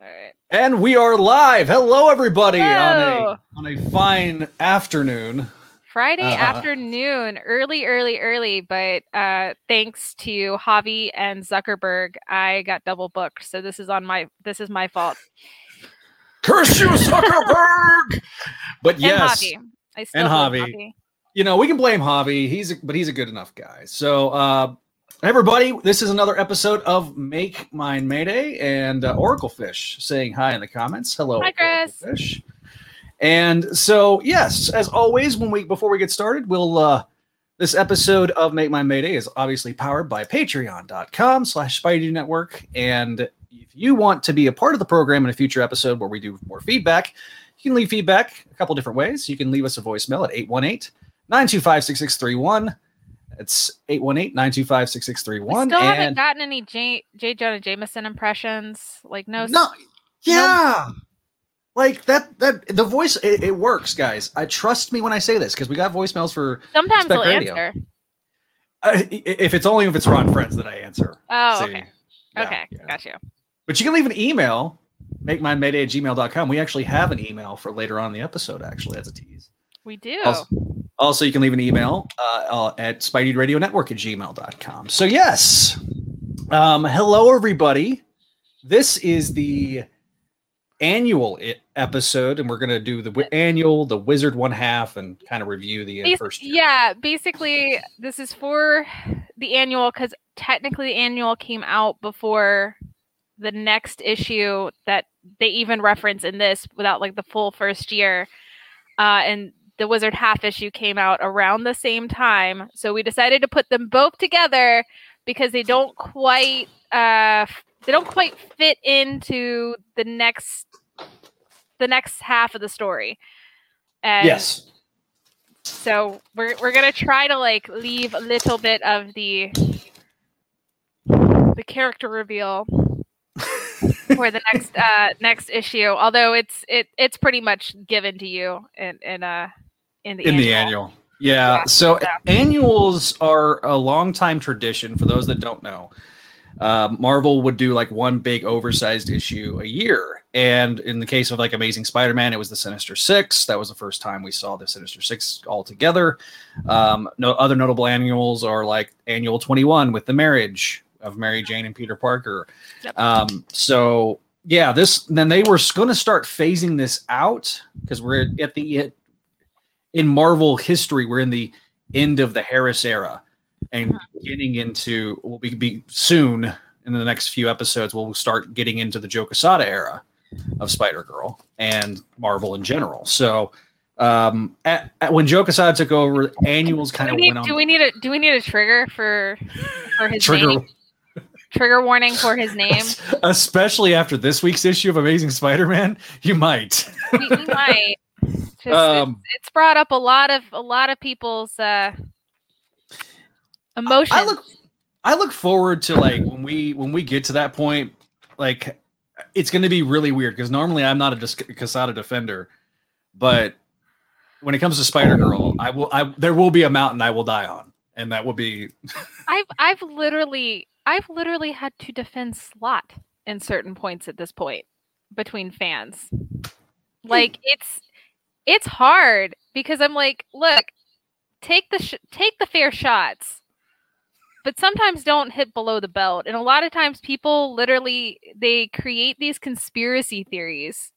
All right. And we are live. Hello, everybody, on a on a fine afternoon. Friday Uh, afternoon, early, early, early. But uh, thanks to Javi and Zuckerberg, I got double booked. So this is on my this is my fault. Curse you, Zuckerberg! but yes, and Javi. I still And blame Javi. you know we can blame Javi. He's a, but he's a good enough guy. So, uh, everybody, this is another episode of Make Mine Mayday and uh, Oracle Fish saying hi in the comments. Hello, Hi, Chris. Oracle Fish. And so, yes, as always, when we before we get started, we'll uh this episode of Make My Mayday is obviously powered by patreon.com slash Spidey Network. And if you want to be a part of the program in a future episode where we do more feedback, you can leave feedback a couple different ways. You can leave us a voicemail at 818 925 6631. It's 818 925 We 6631. still haven't gotten any J. J. Jonah Jameson impressions. Like no. no, yeah. Like that, that the voice, it, it works, guys. I trust me when I say this because we got voicemails for Sometimes Spec they'll Radio. answer. uh, if it's only if it's Ron Frenz that I answer. Oh, See? okay. Yeah, okay, yeah. got you. But you can leave an email, make mine mayday at gmail.com. We actually have an email for later on in the episode, actually, as a tease. We do. Also, also, you can leave an email uh, uh, at spideyradionetwork at gmail.com. So, yes. Um, hello, everybody. This is the annual episode, and we're going to do the wi- annual, the wizard one half, and kind of review the Bas- first year. Yeah, basically, this is for the annual because technically the annual came out before the next issue that they even reference in this without like the full first year. Uh, and the Wizard half issue came out around the same time. So we decided to put them both together because they don't quite uh, they don't quite fit into the next the next half of the story. And Yes. so we're we're gonna try to like leave a little bit of the the character reveal for the next uh next issue. Although it's it it's pretty much given to you in in uh in the in the annual. annual. Yeah. Yeah, So annuals are a long time tradition. For those that don't know, uh, Marvel would do like one big oversized issue a year. And in the case of like Amazing Spider-Man, it was the Sinister Six. That was the first time we saw the Sinister Six all together. Um, no other notable annuals are like Annual Twenty One with the marriage of Mary Jane and Peter Parker. Yep. Um, so yeah, this then they were going to start phasing this out because we're at the in Marvel history, we're in the end of the Harras era and getting into we'll be, be soon in the next few episodes. We'll start getting into the Joe Quesada era of Spider Girl and Marvel in general. So um, at, at- when Joe Quesada took over, annuals kind of went on. do we need a do we need a trigger for for his trigger, name? Trigger warning for his name. especially after this week's issue of Amazing Spider-Man. You might. we, we might. Just, Um, it's, it's brought up a lot of a lot of people's uh emotions. I look I look forward to like when we when we get to that point, like it's going to be really weird because normally I'm not a Dis- Quesada defender, but when it comes to Spider Girl, I will I there will be a mountain I will die on, and that will be I've I've literally I've literally had to defend Slott in certain points at this point between fans. Like it's it's hard because I'm like, look, take the sh- take the fair shots, but sometimes don't hit below the belt. And a lot of times people literally they create these conspiracy theories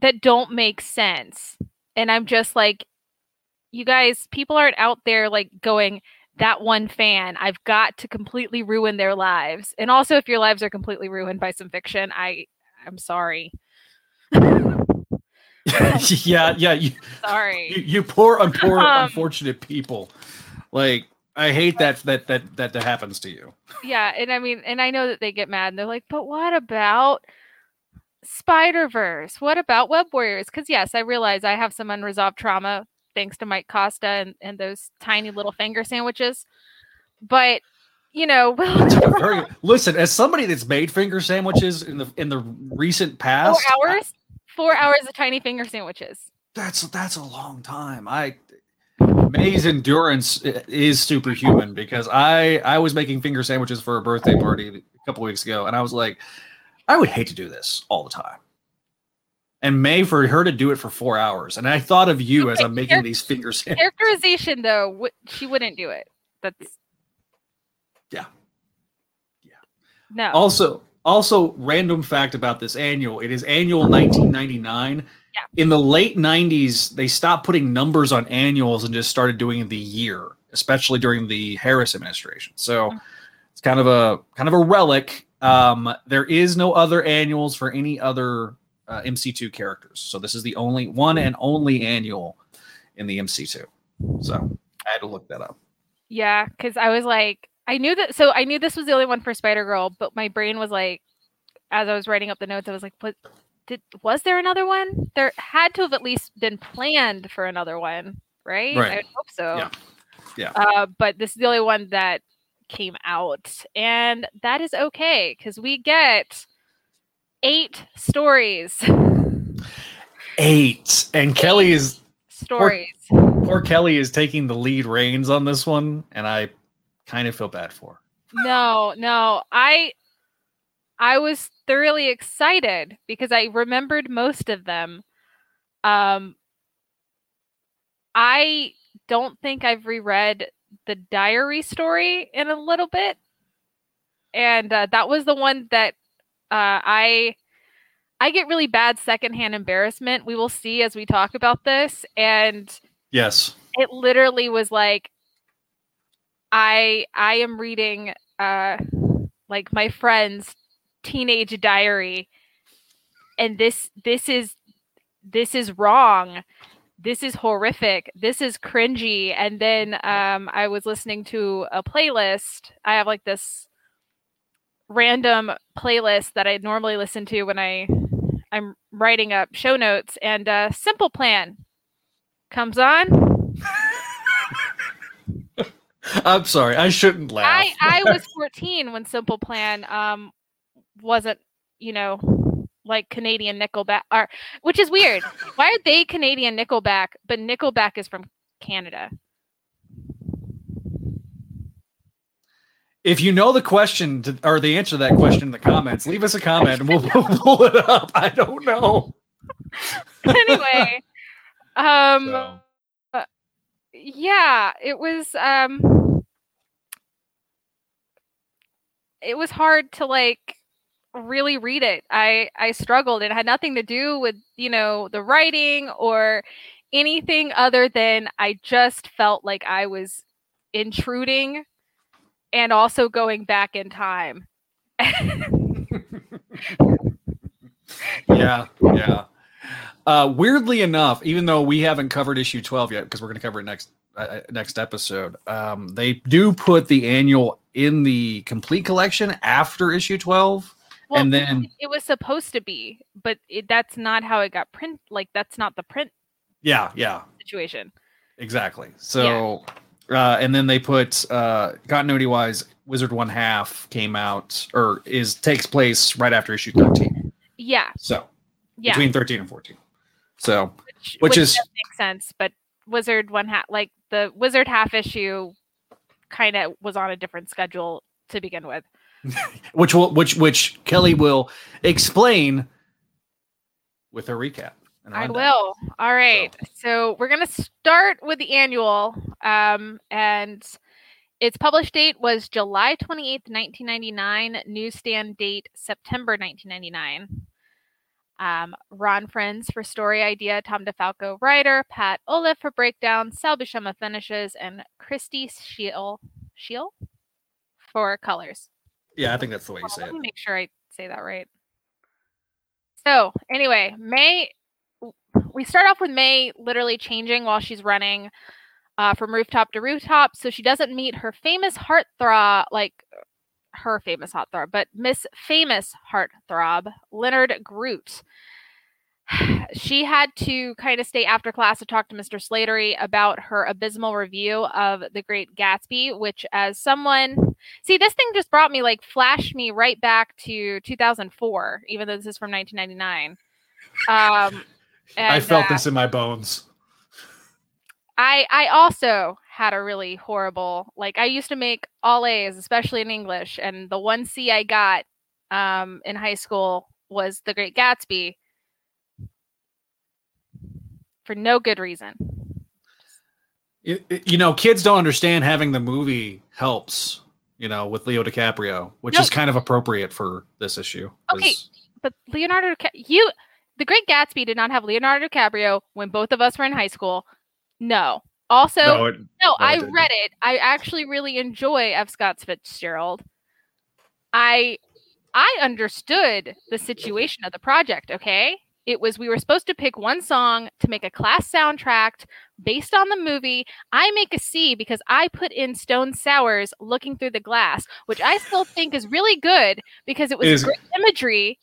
that don't make sense. And I'm just like you guys, people aren't out there like going that one fan. I've got to completely ruin their lives. And also if your lives are completely ruined by some fiction, I I'm sorry. yeah yeah you, Sorry. you, you poor un- poor Um, unfortunate people. Like I hate that that that that that happens to you. Yeah, and I mean, and I know that they get mad and they're like, but what about Spider Verse? What about Web Warriors? Because yes, I realize I have some unresolved trauma thanks to Mike Costa and, and those tiny little finger sandwiches. But you know, Very, listen, as somebody that's made finger sandwiches in the in the recent four past, hours, four hours of tiny finger sandwiches. That's that's a long time. I May's endurance is superhuman because I I was making finger sandwiches for a birthday party a couple weeks ago, and I was like, I would hate to do this all the time. And May for her to do it for four hours. And I thought of you as I'm making these fingers. Characterization though, w- she wouldn't do it. That's Yeah. Yeah. No. Also, also random fact about this annual. It is annual 1999. Yeah. In the late 90s, they stopped putting numbers on annuals and just started doing the year, especially during the Harras administration. So Mhm. it's kind of a kind of a relic. Um, there is no other annuals for any other uh, MC2 characters. So this is the only one and only annual in the MC2. So I had to look that up. Yeah, because I was like, I knew that. So I knew this was the only one for Spider Girl, but my brain was like, as I was writing up the notes, I was like, what? Did was there another one? There had to have at least been planned for another one, right? Right. I would hope so. Yeah. Yeah. Uh, but this is the only one that came out, and that is okay because we get eight stories. Eight. And Kelly is stories. poor Kelly is taking the lead reins on this one, and I kind of feel bad for. No, no. I I was thoroughly excited because I remembered most of them. Um I don't think I've reread the diary story in a little bit. And uh, that was the one that uh, I I get really bad secondhand embarrassment. We will see as we talk about this and Yes. it literally was like i i am reading uh like my friend's teenage diary and this this is this is wrong. This is horrific. This is cringy. And then um i was listening to a playlist. I have like this random playlist that i normally listen to when i i'm writing up show notes and uh simple plan comes on I'm sorry. I shouldn't laugh. I I was 14 when Simple Plan um wasn't you know like Canadian Nickelback or which is weird. Why are they Canadian Nickelback but Nickelback is from Canada? if you know the question to, or the answer to that question in the comments, leave us a comment and we'll, we'll pull it up. I don't know. anyway, um So, yeah, it was um it was hard to like really read it. I I struggled. It had nothing to do with, you know, the writing or anything other than I just felt like I was intruding and also going back in time. yeah, yeah. Uh, weirdly enough, even though we haven't covered issue 12 yet, because we're going to cover it next uh, next episode, um, they do put the annual in the complete collection after issue 12. Well, and then, it was supposed to be, but it, that's not how it got print like that's not the print yeah, yeah, situation. exactly. So, uh, and then they put uh, continuity wise, Wizard One Half came out or is takes place right after issue 13. Yeah. So, Yeah. between 13 and 14. So, which, which is- does make sense, but Wizard one half like the Wizard half issue kind of was on a different schedule to begin with. which will which which Kelly will explain with her recap. I will. All right. So we're gonna start with the annual, um, and its published date was July twenty eighth, nineteen ninety nine. Newsstand date September nineteen ninety nine. Um, Ron Frenz for story idea, Tom DeFalco writer, Pat Olliffe for breakdown, Sal Buscema finishes, and Christie Scheele Scheele for colors. Yeah, I think that's the way you Hold say on, it. Let me make sure I say that right. So, anyway, May, we start off with May literally changing while she's running uh, from rooftop to rooftop. So she doesn't meet her famous heartthrob, like her famous heartthrob, but Miss Famous heartthrob, Leonard Groot. She had to kind of stay after class to talk to Mr. Slattery about her abysmal review of The Great Gatsby, which, as someone See, this thing just brought me like flashed me right back to 2004, even though this is from 1999. Um, I felt uh, this in my bones. I I also had a really horrible like I used to make all A's, especially in English, and the one C I got um, in high school was The Great Gatsby for no good reason. You, you know, kids don't understand having the movie helps. You know, with Leo DiCaprio, which No. is kind of appropriate for this issue Okay. But Leonardo, you, The Great Gatsby did not have Leonardo DiCaprio when both of us were in high school. No. Also, No, it- No, No, I didn't. read it. I actually really enjoy F. Scott Fitzgerald. I I understood the situation of the project, okay? It was we were supposed to pick one song to make a class soundtrack based on the movie. I make a C because I put in Stone Sours looking through the glass, which I still think is really good because it was It is- great imagery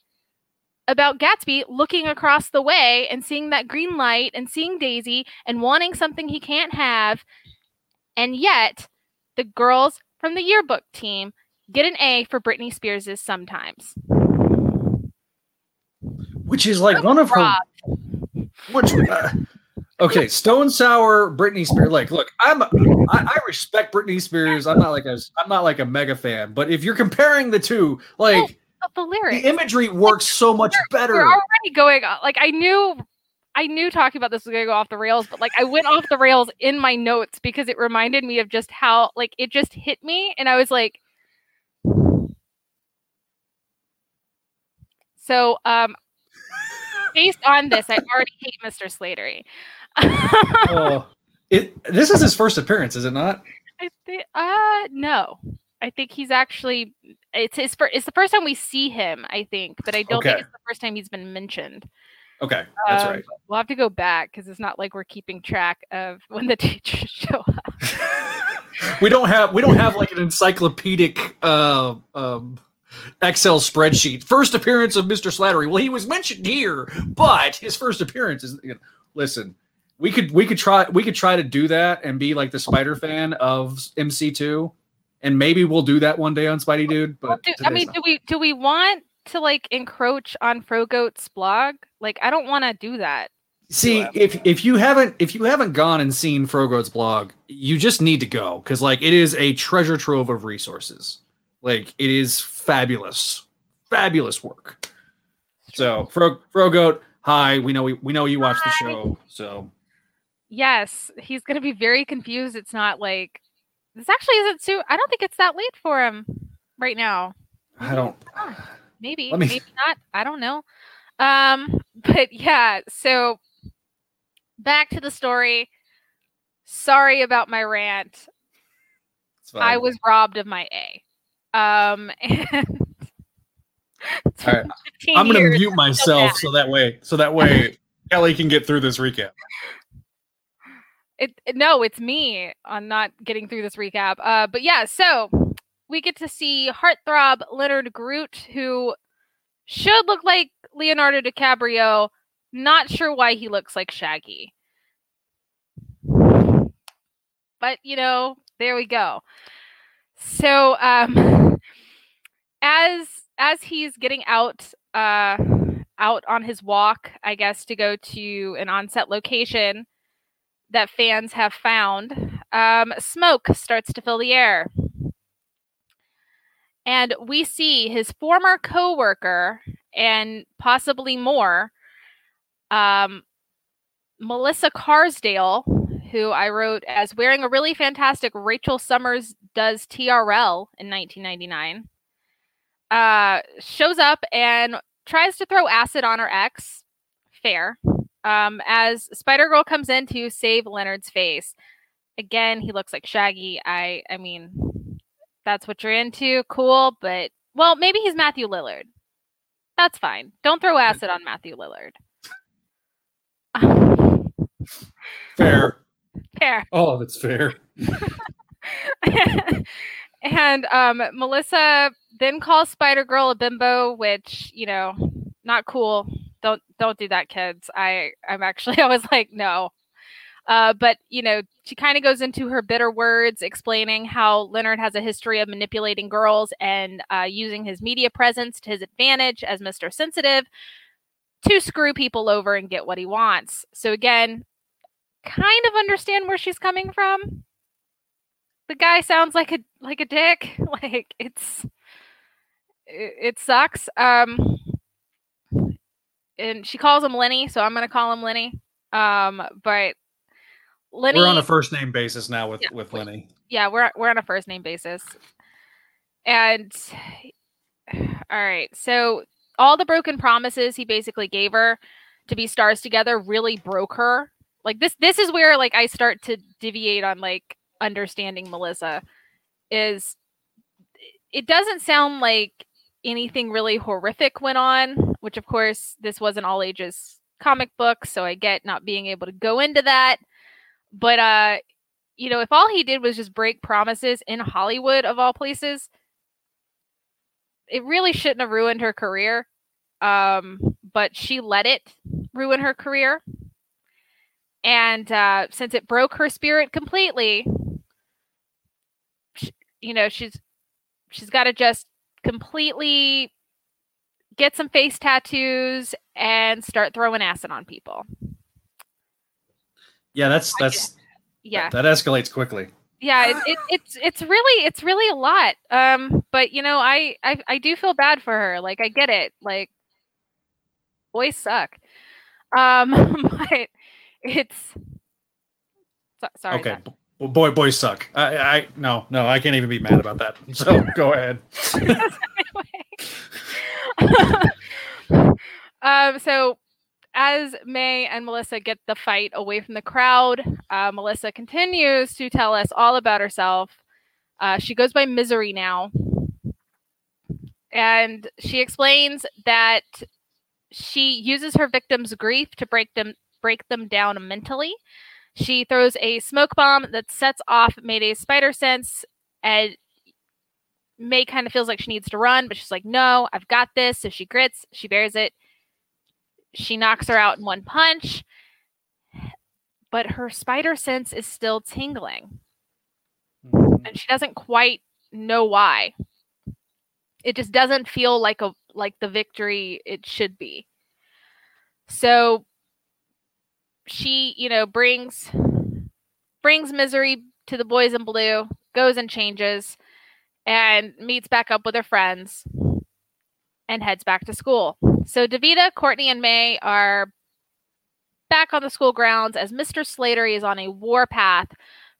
about Gatsby looking across the way and seeing that green light and seeing Daisy and wanting something he can't have. And yet, the girls from the yearbook team get an A for Britney Spears's sometimes. which is like one of her Which, uh, okay, Stone Sour, Britney Spears. Like, look, I'm, I, I respect Britney Spears. I'm not like a, I'm not like a mega fan. But if you're comparing the two, like the the imagery works so much better. We're already going on. Like I knew, I knew talking about this was going to go off the rails, but like I went off the rails in my notes because it reminded me of just how like it just hit me, and I was like, so um, based on this, I already hate Mr. Slattery. Oh, it. This is his first appearance, is it not? I think uh no. I think he's actually it's his first it's the first time we see him, I think, but I don't think it's the first time he's been mentioned. Okay, that's Um, right. We'll have to go back because it's not like we're keeping track of when the teachers show up. we don't have we don't have like an encyclopedic uh, um, Excel spreadsheet. First appearance of Mr. Slattery. Well, he was mentioned here, but his first appearance is. You know, listen, we could we could try we could try to do that and be like the Spider fan of MC2, and maybe we'll do that one day on Spidey Dude. But Well, do, I mean, not. do we do we want to like encroach on Frogoat's blog? Like, I don't want to do that. See, if if you haven't if you haven't gone and seen Frogoat's blog, you just need to go because like it is a treasure trove of resources. Like it is fabulous, fabulous work. So Fro Frogoat, hi. We know we, we know you watch the show. So Yes, he's gonna be very confused. It's not like this actually isn't too. I don't think it's that late for him right now. I don't. maybe me- maybe not i don't know um but yeah so back to the story sorry about my rant i was robbed of my a um and All right, I'm gonna mute myself so that way so that way Kelly can get through this recap. It, it- no it's me on not getting through this recap. Uh but yeah so we get to see heartthrob leonard groot who should look like leonardo dicaprio. Not sure why he looks like shaggy. But you know there we go. So um as as he's getting out uh out on his walk i guess to go to an on-set location that fans have found, um, smoke starts to fill the air. And we see his former coworker and possibly more, um, Melissa Carsdale, who I wrote as wearing a really fantastic Rachel Summers does TRL in 1999, uh, shows up and tries to throw acid on her ex. Fair um, as Spider Girl comes in to save Leonard's face. Again, he looks like Shaggy. I, I mean, that's what you're into. Cool, but well, maybe he's Matthew Lillard. That's fine. Don't throw acid on Matthew Lillard. Fair. Fair. All of it's fair. and um, Melissa then calls Spider Girl a bimbo, which you know, not cool. Don't don't do that, kids. I I'm actually I was like no. Uh, but you know, she kind of goes into her bitter words, explaining how Leonard has a history of manipulating girls and uh, using his media presence to his advantage as Mr. Sensitive to screw people over and get what he wants. So again, kind of understand where she's coming from the guy sounds like a like a dick. Like it's it, it sucks. Um, and she calls him Lenny, so I'm gonna call him Lenny. Um, but Lenny, We're on a first name basis now with Yeah, with Lenny. yeah, we're we're on a first name basis. And all right, so all the broken promises he basically gave her to be stars together really broke her. Like this this is where like I start to deviate on like understanding Melissa is it doesn't sound like anything really horrific went on, which of course this was an all ages comic book, so I get not being able to go into that. But uh you know, if all he did was just break promises in Hollywood of all places, it really shouldn't have ruined her career. Um, but she let it ruin her career. And uh, since it broke her spirit completely, sh- you know, she's she's got to just completely get some face tattoos and start throwing acid on people. Yeah, that's that's Yeah. that escalates quickly. yeah it, it, it's it's really it's really a lot um but you know I, I i do feel bad for her like i get it like boys suck um but it's so, sorry okay. Zach. Well, boy, boys suck. I, I no, no, I can't even be mad about that. So go ahead. um so as May and Melissa get the fight away from the crowd, uh, Melissa continues to tell us all about herself. Uh, she goes by Misery now. And she explains that she uses her victims' grief to break them break them down mentally. She throws a smoke bomb that sets off Mayday's spider sense, and May kind of feels like she needs to run, but she's like, "No, I've got this." So she grits, she bears it, she knocks her out in one punch, but her spider sense is still tingling, mm-hmm. and she doesn't quite know why. It just doesn't feel like a like the victory it should be. So she, you know, brings brings misery to the boys in blue, goes and changes, and meets back up with her friends and heads back to school. So Davida, Courtney, and May are back on the school grounds as Mr. Slattery is on a warpath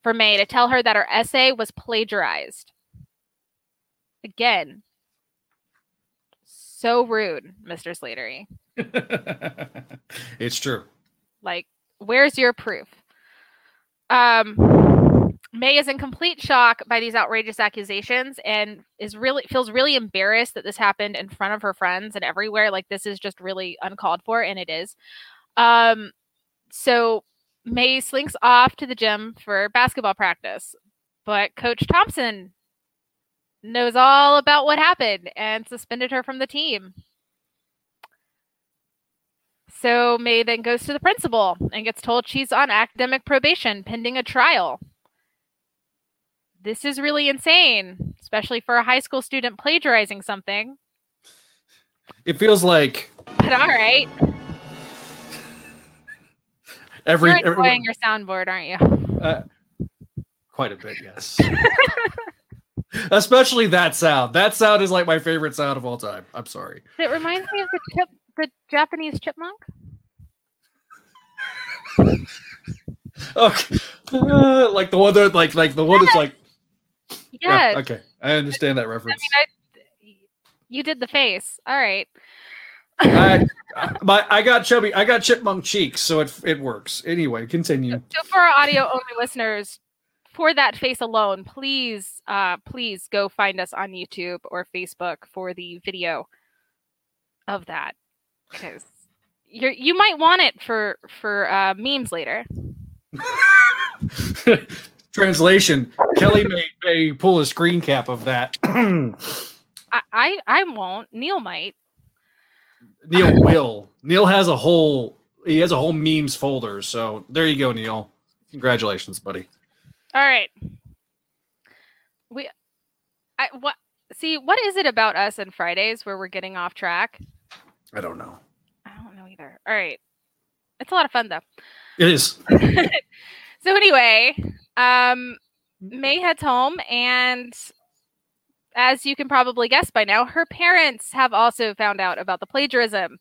for May to tell her that her essay was plagiarized. Again, so rude, Mr. Slattery. it's true. Like, where's your proof? Um, May is in complete shock by these outrageous accusations and is really feels really embarrassed that this happened in front of her friends and everywhere. Like this is just really uncalled for, and it is. Um, so May slinks off to the gym for basketball practice, but Coach Thompson knows all about what happened and suspended her from the team. So May then goes to the principal and gets told she's on academic probation pending a trial. This is really insane, especially for a high school student plagiarizing something. It feels like But all right, every, you're every your soundboard, aren't you? uh, quite a bit, yes. Especially that sound. That sound is like my favorite sound of all time. I'm sorry. It reminds me of the chip, the Japanese chipmunk. Okay. Uh, like the one that like like the one that's like Yes, yeah, okay. I understand that I reference. mean, I, you did the face. All right. I, I my I got chubby I got chipmunk cheeks, so it it works. Anyway, continue. So for our audio only listeners, for that face alone, please, uh, please go find us on YouTube or Facebook for the video of that because you you might want it for for uh, memes later. Translation: Kelly may, may pull a screen cap of that. I, I I won't. Neil might. Neil will. Neil has a whole he has a whole memes folder. So there you go, Neil. Congratulations, buddy. All right. We, I what? See, what is it about us and Fridays where we're getting off track? I don't know. I don't know either. All right. It's a lot of fun though. It is. So anyway, um, May heads home and as you can probably guess by now, her parents have also found out about the plagiarism.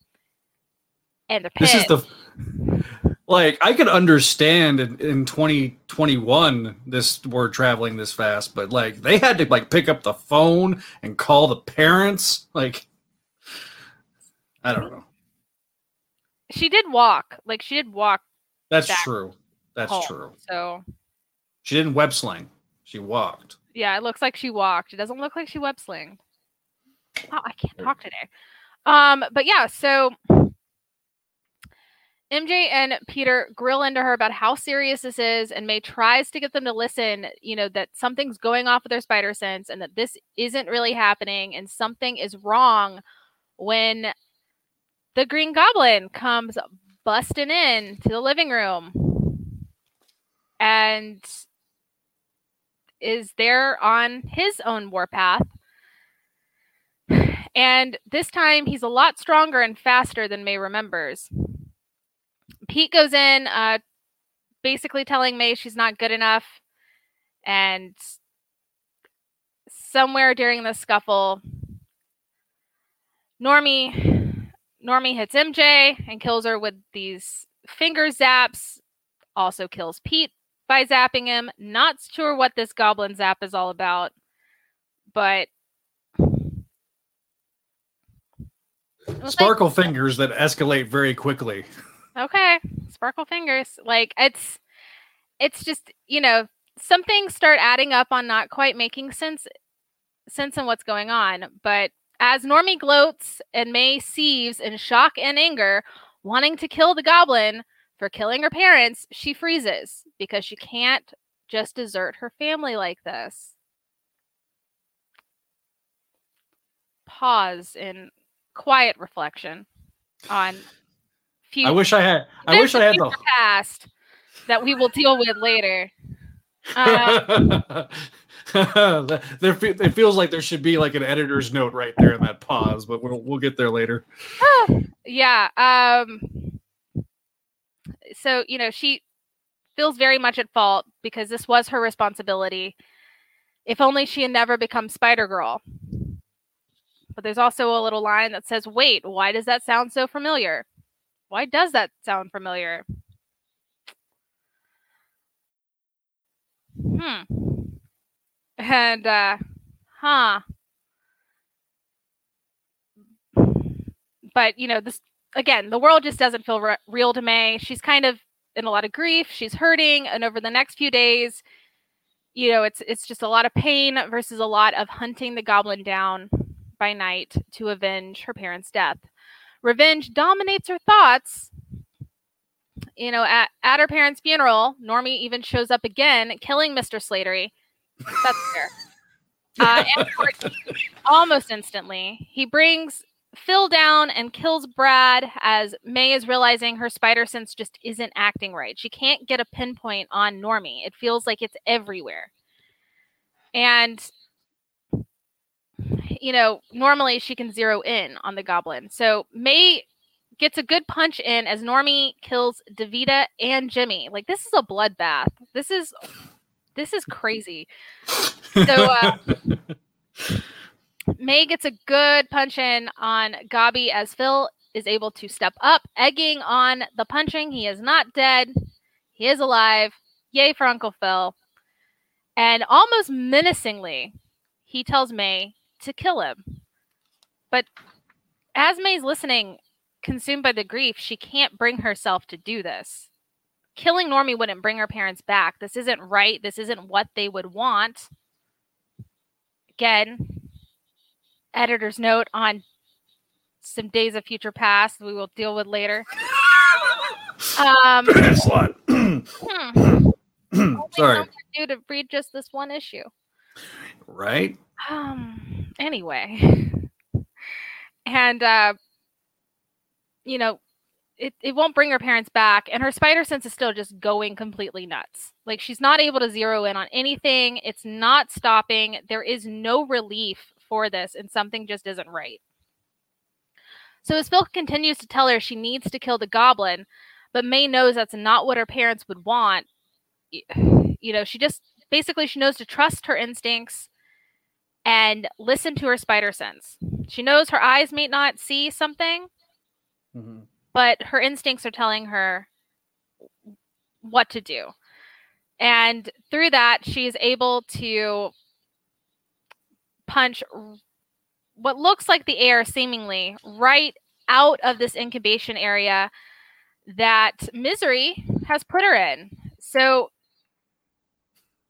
And the parents. This is the like I could understand in, in 2021 this word traveling this fast, but like they had to like pick up the phone and call the parents. Like I don't know. she did walk. Like she did walk That's true. That's home. true. So She didn't web sling. She walked. yeah, it looks like she walked. It doesn't look like she web slinged. Wow, I can't talk today. Um, but yeah, so MJ and Peter grill into her about how serious this is, and May tries to get them to listen, you know, that something's going off with their spider sense and that this isn't really happening and something is wrong when the Green Goblin comes busting in to the living room and is there on his own warpath. And this time he's a lot stronger and faster than May remembers. Pete goes in, uh, basically telling May she's not good enough. And somewhere during the scuffle, Normie Normie hits MJ and kills her with these finger zaps. Also kills Pete by zapping him. Not sure what this goblin zap is all about, but was like- Sparkle fingers that escalate very quickly. okay sparkle fingers like it's it's just you know some things start adding up on not quite making sense sense in what's going on but as normie gloats and may seethes in shock and anger wanting to kill the goblin for killing her parents she freezes because she can't just desert her family like this pause in quiet reflection on future. I wish I had I wish I had the past that we will deal with later. Um, there, it feels like there should be like an editor's note right there in that pause, but we'll we'll get there later. yeah. Um, so you know she feels very much at fault because this was her responsibility. If only she had never become Spider Girl. But there's also a little line that says, "Wait, why does that sound so familiar? Why does that sound familiar?" Hmm. And uh huh. But you know, this again, the world just doesn't feel re- real to May. She's kind of in a lot of grief. She's hurting, and over the next few days, you know, it's it's just a lot of pain versus a lot of hunting the goblin down by night to avenge her parents' death. Revenge dominates her thoughts. You know, at, at her parents' funeral, Normie even shows up again, killing Mr. Slattery. That's fair. Uh, almost instantly, he brings Phil down and kills Brad as May is realizing her spider sense just isn't acting right. She can't get a pinpoint on Normie. It feels like it's everywhere. And you know, normally she can zero in on the goblin. So May gets a good punch in as Normie kills Davida and Jimmy. Like this is a bloodbath. This is this is crazy. So uh May gets a good punch in on Gabi as Phil is able to step up, egging on the punching. He is not dead. He is alive. Yay for Uncle Phil. And almost menacingly, he tells May to kill him. But as May's listening, consumed by the grief, she can't bring herself to do this. Killing Normie wouldn't bring her parents back. This isn't right. This isn't what they would want. Again, editor's note on some days of future past we will deal with later. Um, Slut. hmm, Sorry. do to read just this one issue. Right? Um. Anyway, and uh, you know, it it won't bring her parents back, and her spider sense is still just going completely nuts. Like she's not able to zero in on anything. It's not stopping. There is no relief for this, and something just isn't right. So as Phil continues to tell her she needs to kill the goblin, but May knows that's not what her parents would want. You know, she just basically she knows to trust her instincts and listen to her spider sense. She knows her eyes may not see something, Mm-hmm. but her instincts are telling her what to do. And through that, she is able to punch what looks like the air seemingly right out of this incubation area that Misery has put her in. So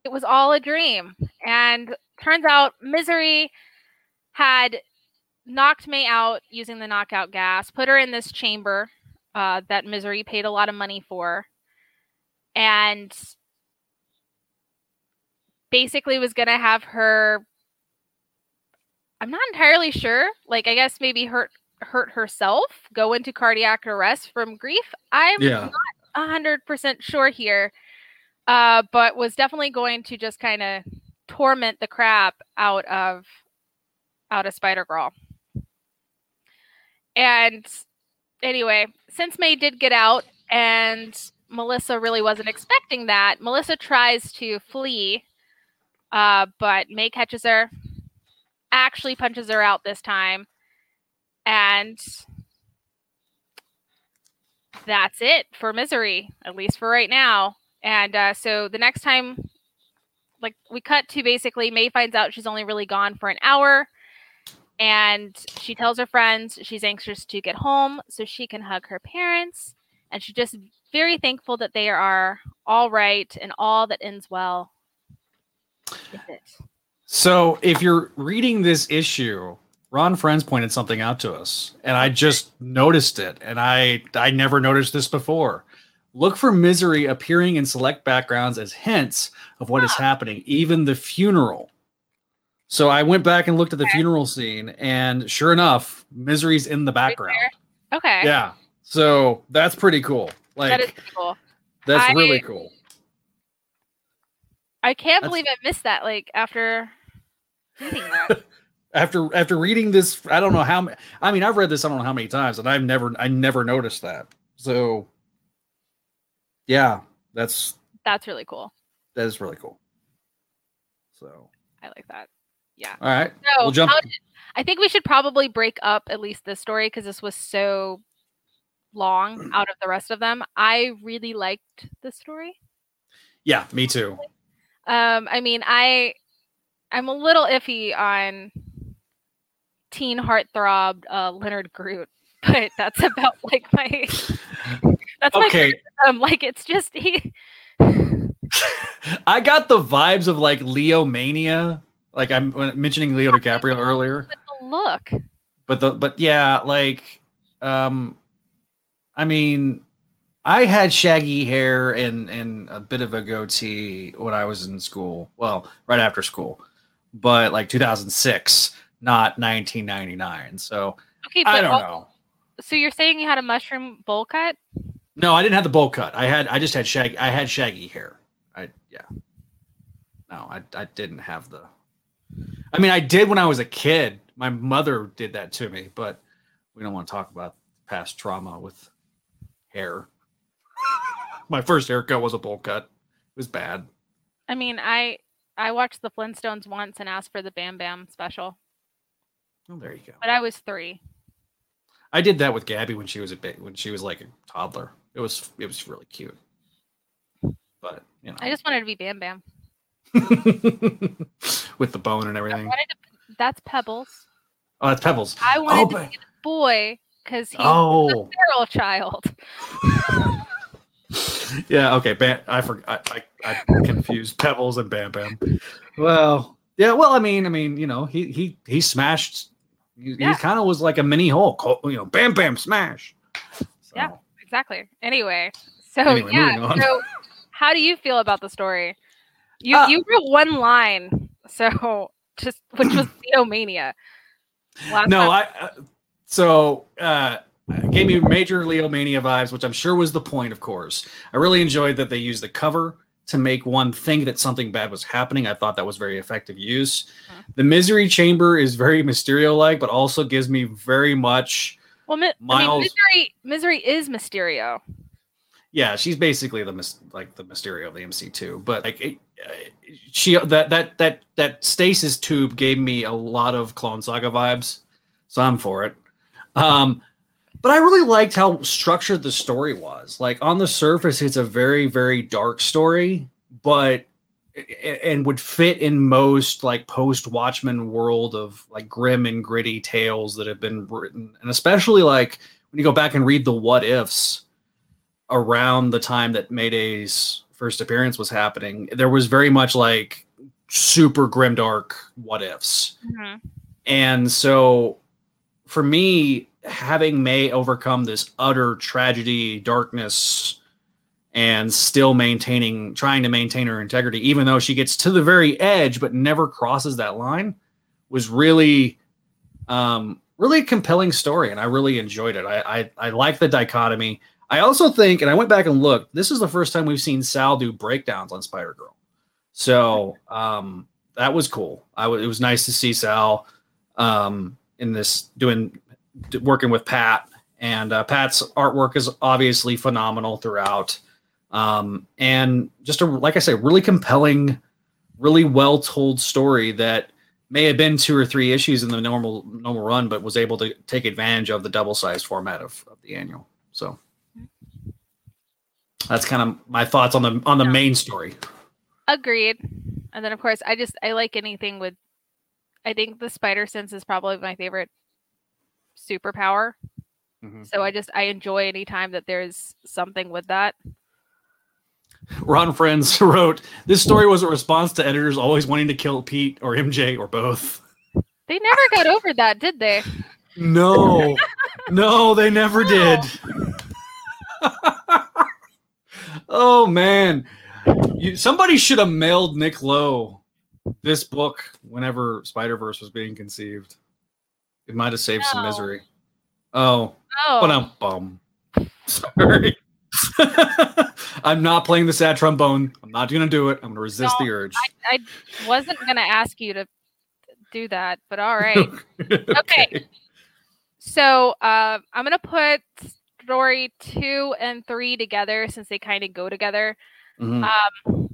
it was all a dream. And turns out Misery had knocked May out using the knockout gas, put her in this chamber uh, that Misery paid a lot of money for, and basically was going to have her. I'm not entirely sure. Like, I guess maybe hurt hurt herself, go into cardiac arrest from grief. I'm Yeah. not hundred percent sure here, uh, but was definitely going to just kind of torment the crap out of out of Spider Girl. And anyway, since May did get out and Melissa really wasn't expecting that, Melissa tries to flee, uh, but May catches her, actually punches her out this time, and that's it for Misery, at least for right now. And uh, so the next time, like we cut to basically May finds out she's only really gone for an hour and she tells her friends she's anxious to get home so she can hug her parents and she's just very thankful that they are all right and all that ends well. So if you're reading this issue, Ron Frenz pointed something out to us, and I just noticed it, and I I never noticed this before. Look for misery appearing in select backgrounds as hints of what is happening, even the funeral. So I went back and looked at the funeral scene, and sure enough, misery's in the background. Okay. Yeah. So that's pretty cool. Like that is cool. that's I- really cool. I can't That's- believe I missed that like after reading that. After after reading this, I don't know how. ma- I mean, I've read this I don't know how many times, and I've never I never noticed that. So, yeah, that's That's really cool. that is really cool. So, I like that. Yeah. all right, So we'll jump. did- I think we should probably break up at least this story because this was so long out of the rest of them. I really liked the story. Yeah, me too. Um, I mean, I I'm a little iffy on teen heartthrob uh, Leonard Groot, but that's about like my that's my Okay, um, like it's just he I got the vibes of like Leo Mania. Like I'm mentioning Leo DiCaprio earlier, the look. but the but yeah, like um, I mean, I had shaggy hair and and a bit of a goatee when I was in school. Well, right after school, but like 2006, not 1999. So Okay, I don't know. so you're saying you had a mushroom bowl cut? No, I didn't have the bowl cut. I had I just had shaggy. I had shaggy hair. I yeah. No, I I didn't have the. I mean, I did when I was a kid. My mother did that to me, but we don't want to talk about past trauma with hair. My first haircut was a bowl cut. It was bad. I mean, I I watched the Flintstones once and asked for the Bam Bam special, Oh, there you go. but I was three. I did that with Gabby when she was a bit when she was like a toddler. It was it was really cute. But you know, I just wanted to be Bam Bam. with the bone and everything. wanted to. That's Pebbles. Oh, that's Pebbles. I wanted Oh, to but- be the boy because he's Oh, a feral child. yeah. Okay, Bam. I forgot. I, I, I confused Pebbles and Bam Bam. Well, yeah. Well, I mean, I mean, you know, he he he smashed. He, Yeah. kind of was like a mini Hulk. Hul- You know, Bam Bam smash. So, Yeah. Exactly. Anyway, so Anyway, yeah. So, how do you feel about the story? You Uh, you wrote one line, so just which was Theomania. Last No, time- I. Uh, so uh, gave me major Leo Mania vibes, which I'm sure was the point. Of course, I really enjoyed that they used the cover to make one think that something bad was happening. I thought that was very effective use. Mhm. The Misery Chamber is very Mysterio-like, but also gives me very much. well, mi- I mean, Miles- misery misery is Mysterio. Yeah, she's basically the like the Mysterio of the MC2. But like it, uh, she that that that that stasis tube gave me a lot of Clone Saga vibes, so I'm for it. Um, but I really liked how structured the story was. Like on the surface, it's a very very dark story, but and would fit in most like post Watchmen world of like grim and gritty tales that have been written, and especially like when you go back and read the what ifs around the time that Mayday's first appearance was happening, there was very much like super grim dark what ifs. Mm-hmm. And so for me, having May overcome this utter tragedy, darkness, and still maintaining, trying to maintain her integrity, even though she gets to the very edge but never crosses that line, was really, um, really a compelling story, and I really enjoyed it. I I, I like the dichotomy. I also think, and I went back and looked, this is the first time we've seen Sal do breakdowns on Spider Girl. So um, that was cool. I w- it was nice to see Sal um, in this doing working with Pat, and uh, Pat's artwork is obviously phenomenal throughout, um, and just a like I say, really compelling, really well told story that may have been two or three issues in the normal normal run, but was able to take advantage of the double sized format of, of the annual. So that's kind of my thoughts on the on the main story. Agreed. And then of course I just I like anything with I think the spider sense is probably my favorite superpower. Mm-hmm. So I just I enjoy any time that there's something with that. Ron Frenz wrote, This story was a response to editors always wanting to kill Pete or MJ or both. They never got over that, did they? No. no, they never did. oh man, you, somebody should have mailed Nick Lowe this book whenever Spider Verse was being conceived. It might have saved no. some misery. Oh, oh. but I'm bum. Sorry. I'm not playing the sad trombone. I'm not going to do it. I'm going to resist no, the urge. I, I wasn't going to ask you to do that, but all right. okay. okay. So uh, I'm going to put story two and three together since they kind of go together. Mm-hmm. Um,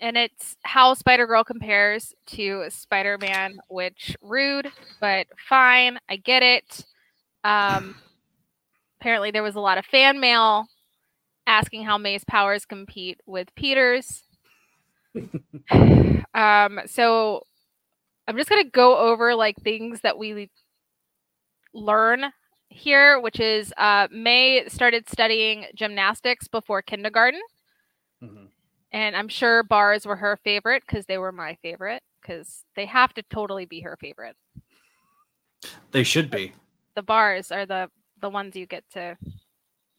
and it's how Spider Girl compares to Spider Man, which rude, but fine. I get it. Um, apparently, there was a lot of fan mail asking how May's powers compete with Peter's. um, so I'm just gonna go over like things that we learn here, which is uh, May started studying gymnastics before kindergarten. Mm-hmm. And I'm sure bars were her favorite because they were my favorite because they have to totally be her favorite. They should be. The bars are the the ones you get to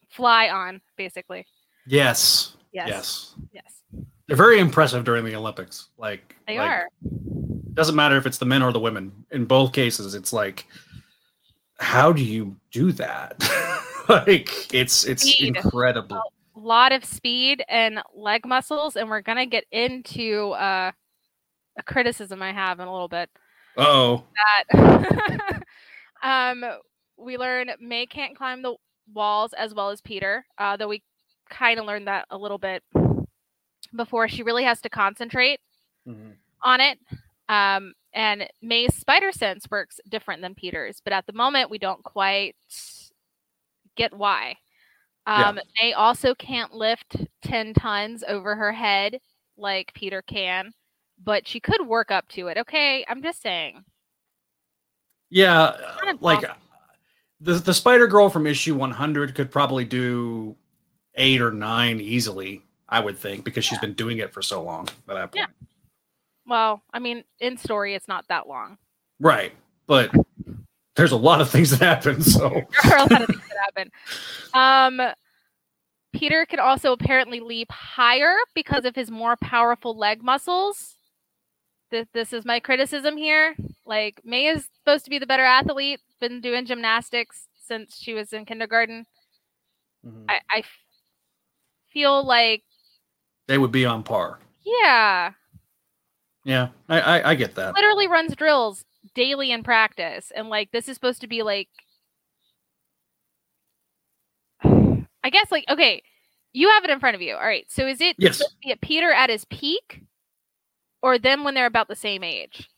fly on, basically. Yes. Yes. Yes. Yes. They're very impressive during the Olympics. Like they like, are. Doesn't matter if it's the men or the women. In both cases, it's like how do you do that? like it's it's speed. incredible. A lot of speed and leg muscles, and we're gonna get into uh, a criticism I have in a little bit. Oh. That um, we learn May can't climb the walls as well as Peter, uh, though we kind of learned that a little bit before. She really has to concentrate mm-hmm. on it. Um, and May's spider sense works different than Peter's, but at the moment we don't quite get why. Um, yeah. May also can't lift 10 tons over her head like Peter can, but she could work up to it. Okay, I'm just saying. Yeah, of like the the Spider Girl from issue 100 could probably do eight or nine easily, I would think, because she's been doing it for so long. At Yeah. Well, I mean, in story, it's not that long. Right. But there's a lot of things that happen. So there are a lot of things that happen. Um, Peter can also apparently leap higher because of his more powerful leg muscles. This, this is my criticism here. Like, May is supposed to be the better athlete, been doing gymnastics since she was in kindergarten. Mm-hmm. I, I feel like they would be on par. Yeah. Yeah, I, I, I get that. Literally runs drills daily in practice, and like this is supposed to be like, I guess like okay, You have it in front of you. All right. So is it Yes. supposed be at Peter at his peak, or them when they're about the same age?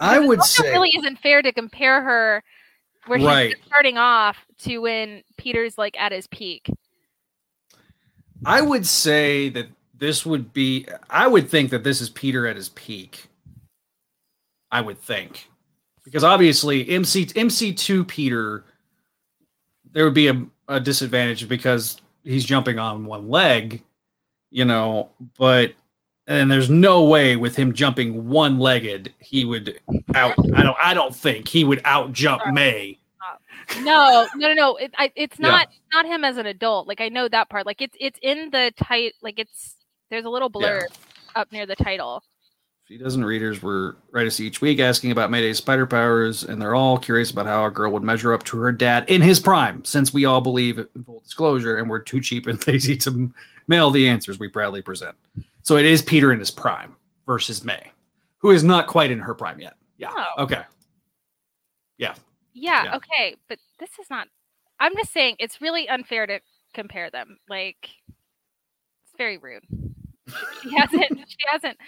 I would it also say really isn't fair to compare her where she's Right. starting off to when Peter's like at his peak. I would say that this would be I would think that this is Peter at his peak. I would think. Because obviously MC MC2 Peter there would be a, a disadvantage because he's jumping on one leg, you know, but and there's no way with him jumping one legged he would out I don't I don't think he would out jump May. No, no, no, no. It, I, it's Yeah. not not him as an adult. Like I know that part. Like it's it's in the tight. Like it's there's a little blur up near the title. Few dozen readers were write us each week asking about Mayday's spider powers, and they're all curious about how a girl would measure up to her dad in his prime, since we all believe in full disclosure and we're too cheap and lazy to m- mail the answers we proudly present. So it is Peter in his prime versus May, who is not quite in her prime yet. Yeah. Oh. Okay. Yeah, Yeah. okay, but this is not. I'm just saying it's really unfair to compare them. Like it's very rude. She hasn't. she hasn't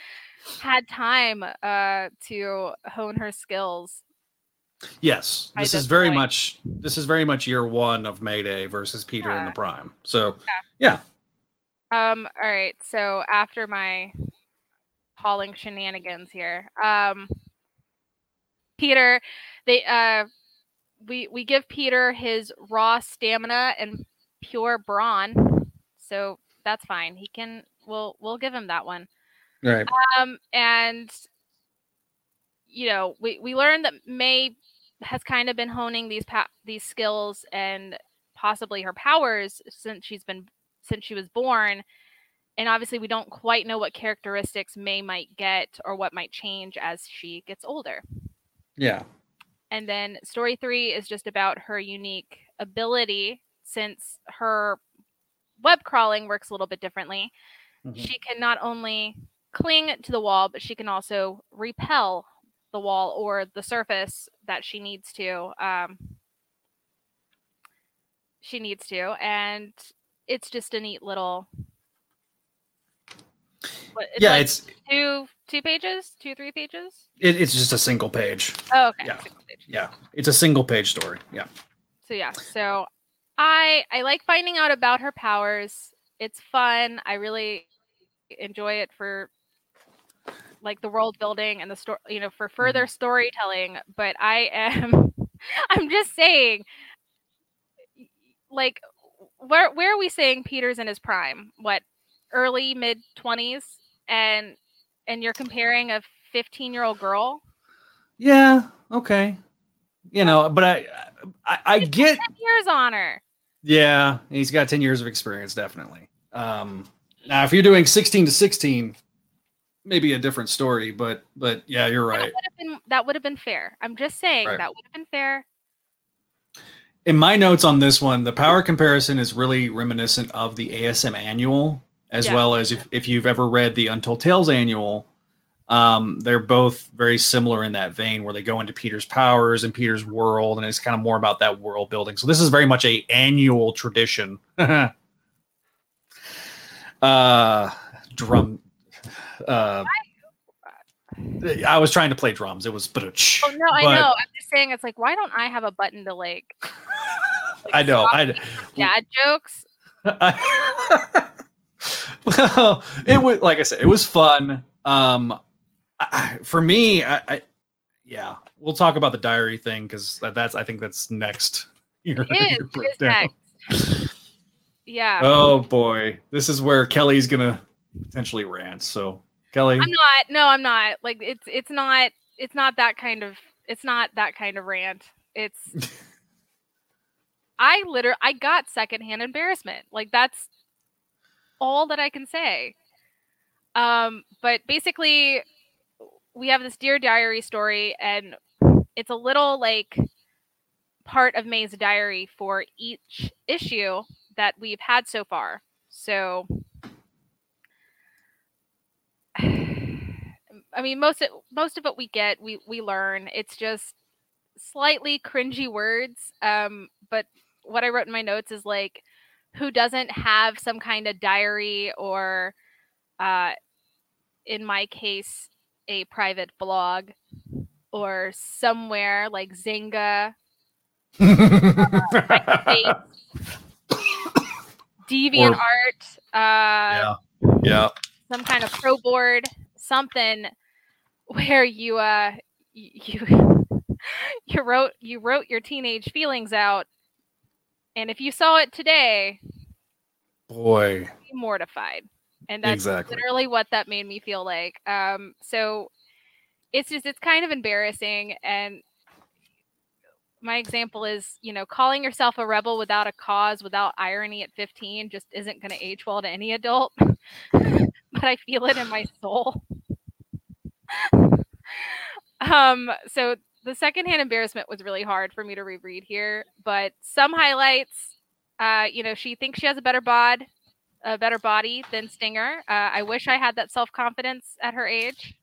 had time uh to hone her skills. Yes. This is very point. much this is very much year one of Mayday versus Peter in the prime. So yeah. Um. All right. So after my hauling shenanigans here, um, Peter, they uh, we we give Peter his raw stamina and pure brawn, so that's fine. He can. We'll we'll give him that one. right. Um. And you know, we we learned that May has kind of been honing these pa- these skills and possibly her powers since she's been since she was born and obviously we don't quite know what characteristics May might get or what might change as she gets older. Yeah. And then story 3 is just about her unique ability since her web crawling works a little bit differently. Mhm. She can not only cling to the wall but she can also repel the wall or the surface that she needs to um she needs to and it's just a neat little what, yeah, like it's two two pages, two three pages. it, it's just a single page. Oh, okay. Yeah. page. Yeah. It's a single page story. Yeah. So yeah, so I I like finding out about her powers. It's fun. I really enjoy it for like the world building and the story, you know, for further mm-hmm. storytelling. But I am, I'm just saying, like, where where are we saying Peter's in his prime? What early mid twenties, and and you're comparing a 15 year old girl. Yeah. Okay. You know, but I, I, I get. 10 years on her. Yeah, he's got ten years of experience, definitely. Um, now, if you're doing sixteen to sixteen, maybe a different story. But, but yeah, you're That right. would have been that would have been fair. I'm just saying Right. that would have been fair. In my notes on this one, the power comparison is really reminiscent of the ASM annual, as Yeah. well as if, if you've ever read the Untold Tales annual. Um, they're both very similar in that vein, where they go into Peter's powers and Peter's world, and it's kind of more about that world building. So this is very much a annual tradition. uh, drum. Uh, I was trying to play drums. It was but. Oh no, I know. I'm just saying it's like why don't I have a button to like, like I know. I, dad jokes? well, it was like I said, it was fun. Um, I, for me, I, I, yeah, we'll talk about the diary thing because that, that's I think that's next. Your- It is. It is next. Yeah. Oh boy, this is where Kelly's gonna potentially rant. So Kelly, I'm not. No, I'm not. Like it's it's not it's not that kind of it's not that kind of rant. It's I literally I got secondhand embarrassment. Like that's all that I can say. Um, but basically we have this Dear Diary story and it's a little like part of May's diary for each issue that we've had so far. So I mean, most of, most of what we get, we we learn. It's just slightly cringy words, um, but what I wrote in my notes is like who doesn't have some kind of diary or uh in my case a private blog or somewhere like Xanga, Deviant Or- Art, uh, yeah. Yeah. some kind of pro board, something where you uh you you wrote you wrote your teenage feelings out, and if you saw it today, Boy. mortified, and that's Exactly. literally what that made me feel like. Um, so it's just it's kind of embarrassing, and my example is you know calling yourself a rebel without a cause, without irony at 15, just isn't going to age well to any adult. but I feel it in my soul. um, so the secondhand embarrassment was really hard for me to reread here, but some highlights. Uh, you know, she thinks she has a better bod, a better body than Stinger. Uh, I wish I had that self confidence at her age.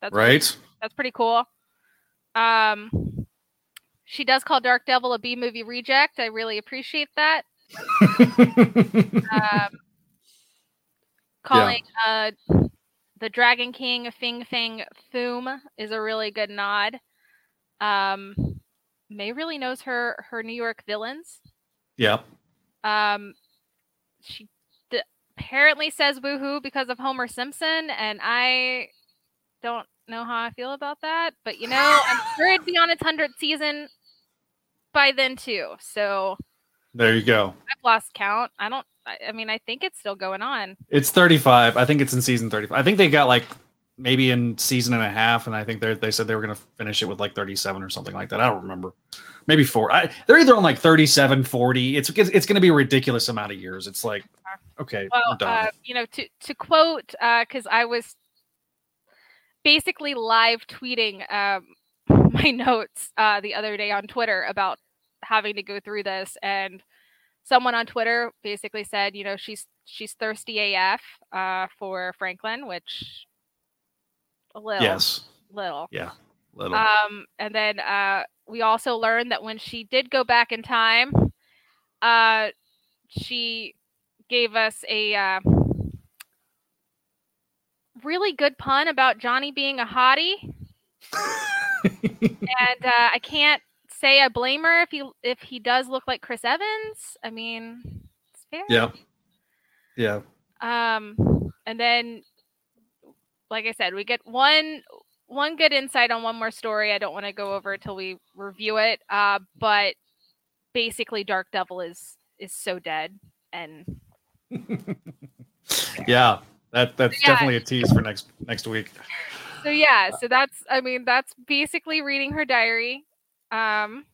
That's pretty- Right? that's pretty cool. Um, she does call Dark Devil a B movie reject. I really appreciate that. Um, calling uh, the Dragon King Fing Fang Foom is a really good nod. Um, May really knows her her New York villains. yep. Um, she d- apparently says woohoo because of Homer Simpson, and I don't know how I feel about that. But you know, I'm sure it'd be on its hundredth season by then too. So There you go. I've lost count. I don't. I, I mean, I think it's still going on. It's 35. I think it's in season 35. I think they got like maybe in season and a half, and I think they they said they were going to finish it with like 37 or something like that. I don't remember. Maybe four. I, they're either on like 37, 40. It's it's, it's going to be a ridiculous amount of years. It's like, okay, Well, done. uh, you know, to to quote, because I was basically live tweeting um, my notes uh, the other day on Twitter about having to go through this, and someone on Twitter basically said, you know, she's she's thirsty AF uh, for Franklin, which little, yes. little. Yeah. Little. Um, and then uh, we also learned that when she did go back in time, uh, she gave us a uh, really good pun about Johnny being a hottie, and uh, I can't say I blame her if he if he does look like Chris Evans. I mean, it's fair. yeah. Yeah. Um, and then, like I said, we get one one good insight on one more story. I don't want to go over it till we review it. Uh, but basically, Dark Devil is is so dead, and yeah. That that's Yeah. definitely a tease for next next week. so yeah. So that's I mean that's basically reading her diary. Um,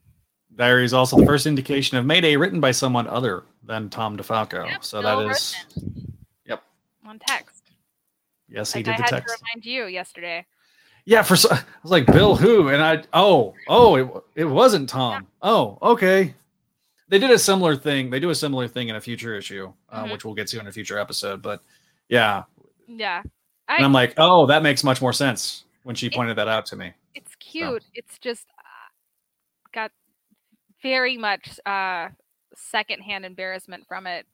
Diary is also the first indication of Mayday written by someone other than Tom DeFalco. Yep, so Bill that is Yep. on text. Yes, he Like did I the had text. to remind you yesterday. Yeah, for so, I was like Bill who, and I oh oh it it wasn't Tom. Oh okay. They did a similar thing. They do a similar thing in a future issue, uh, Mhm. which we'll get to in a future episode. But yeah, Yeah, and I, I'm like, oh, that makes much more sense when she It- pointed that out to me. it's cute. It's just uh, got very much uh secondhand embarrassment from it.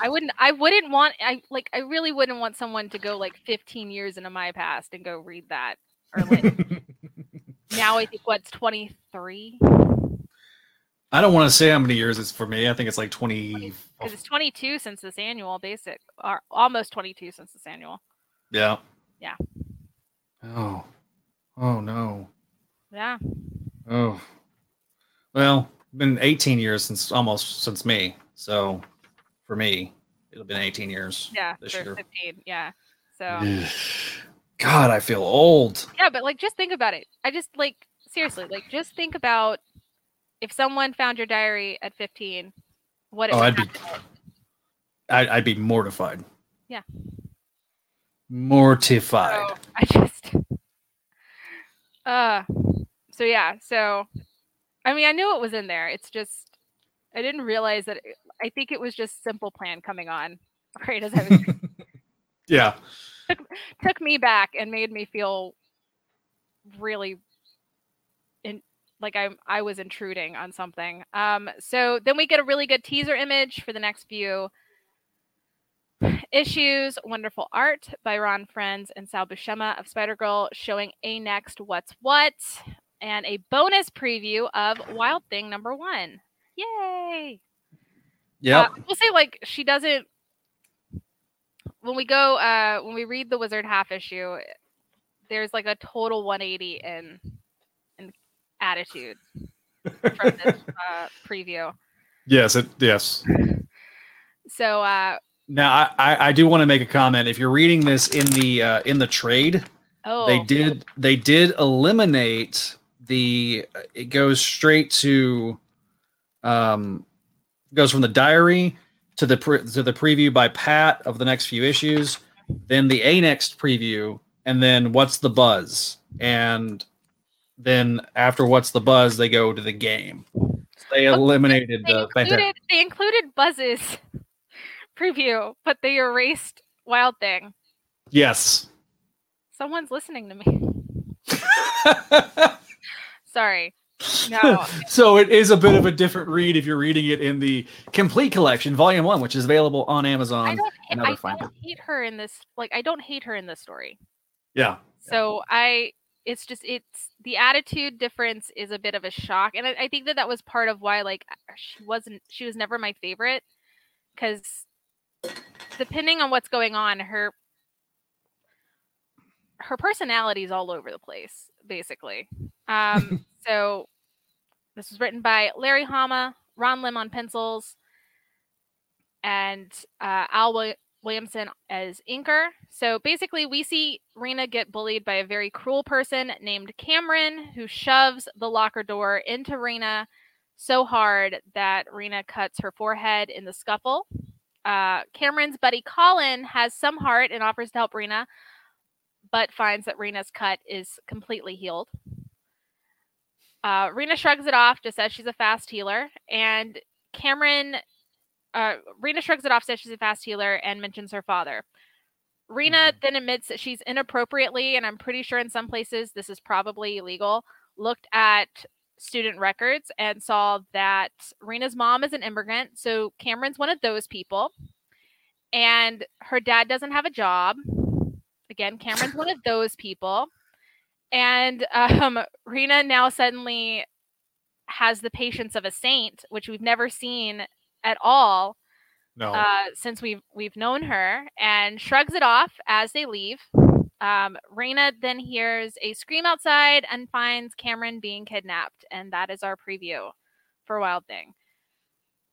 I wouldn't I wouldn't want I like I really wouldn't want someone to go like 15 years into my past and go read that or like now I think what's 23 I don't want to say how many years it's for me. I think it's like 20. because it's 22 since this annual basic or almost 22 since this annual. Yeah. Yeah. Oh. Oh no. Yeah. Oh. Well, been 18 years since almost since me. So for me, it'll been 18 years. Yeah. This year. 15. Yeah. So God, I feel old. Yeah, but like just think about it. I just like seriously, like just think about if someone found your diary at 15, what it Oh, would I'd be. I'd, I'd be mortified. Yeah. Mortified. So I just uh so yeah, so I mean I knew it was in there. It's just I didn't realize that it, I think it was just simple plan coming on right as I was Yeah. took took me back and made me feel really in like I I was intruding on something. Um, so then we get a really good teaser image for the next few issues. Wonderful art by Ron Frenz and Sal Buscema of Spider Girl, showing a next what's what, and a bonus preview of Wild Thing number one. Yay! Yeah. Uh, we'll say like she doesn't. When we go, uh, when we read the Wizard half issue, there's like a total 180 in in attitude from this uh, preview. yes. It. Yes. So uh, Now, I, I, I do want to make a comment. If you're reading this in the uh, in the trade, oh, they did they did eliminate the. It goes straight to, um, goes from the diary to the pre, to the preview by Pat of the next few issues, then the a next preview, and then what's the buzz, and then after what's the buzz, they go to the game. So they eliminated They the included, they included buzzes preview, but they erased Wild Thing. Yes. Someone's listening to me. Sorry. No. so it is a bit of a different read if you're reading it in the complete collection, volume one, which is available on I Amazon. don't. I don't hate her in this. Like, I don't hate her in this story. Yeah. So I. It's just it's the attitude difference is a bit of a shock, and I, I think that that was part of why like uh, she wasn't she was never my favorite because depending on what's going on, her her personality is all over the place, basically. Um, so this was written by Larry Hama, Ron Lim on pencils, and uh, Al Wi- Williamson as inker. So basically, we see Rena get bullied by a very cruel person named Cameron, who shoves the locker door into Rena so hard that Rena cuts her forehead in the scuffle. Uh, Cameron's buddy Colin has some heart and offers to help Rena, but finds that Rena's cut is completely healed. Uh, Rena shrugs it off, just says she's a fast healer, and Cameron, uh, Rena shrugs it off, says she's a fast healer, and mentions her father. Rena then admits that she's inappropriately, and I'm pretty sure in some places this is probably illegal, looked at student records and saw that Rena's mom is an immigrant. So Cameron's one of those people. And her dad doesn't have a job. Again, Cameron's one of those people. And um, Rena now suddenly has the patience of a saint, which we've never seen at all No. uh, since we've we've known her, and shrugs it off as they leave. Um, Raina then hears a scream outside and finds Cameron being kidnapped, and that is our preview for Wild Thing.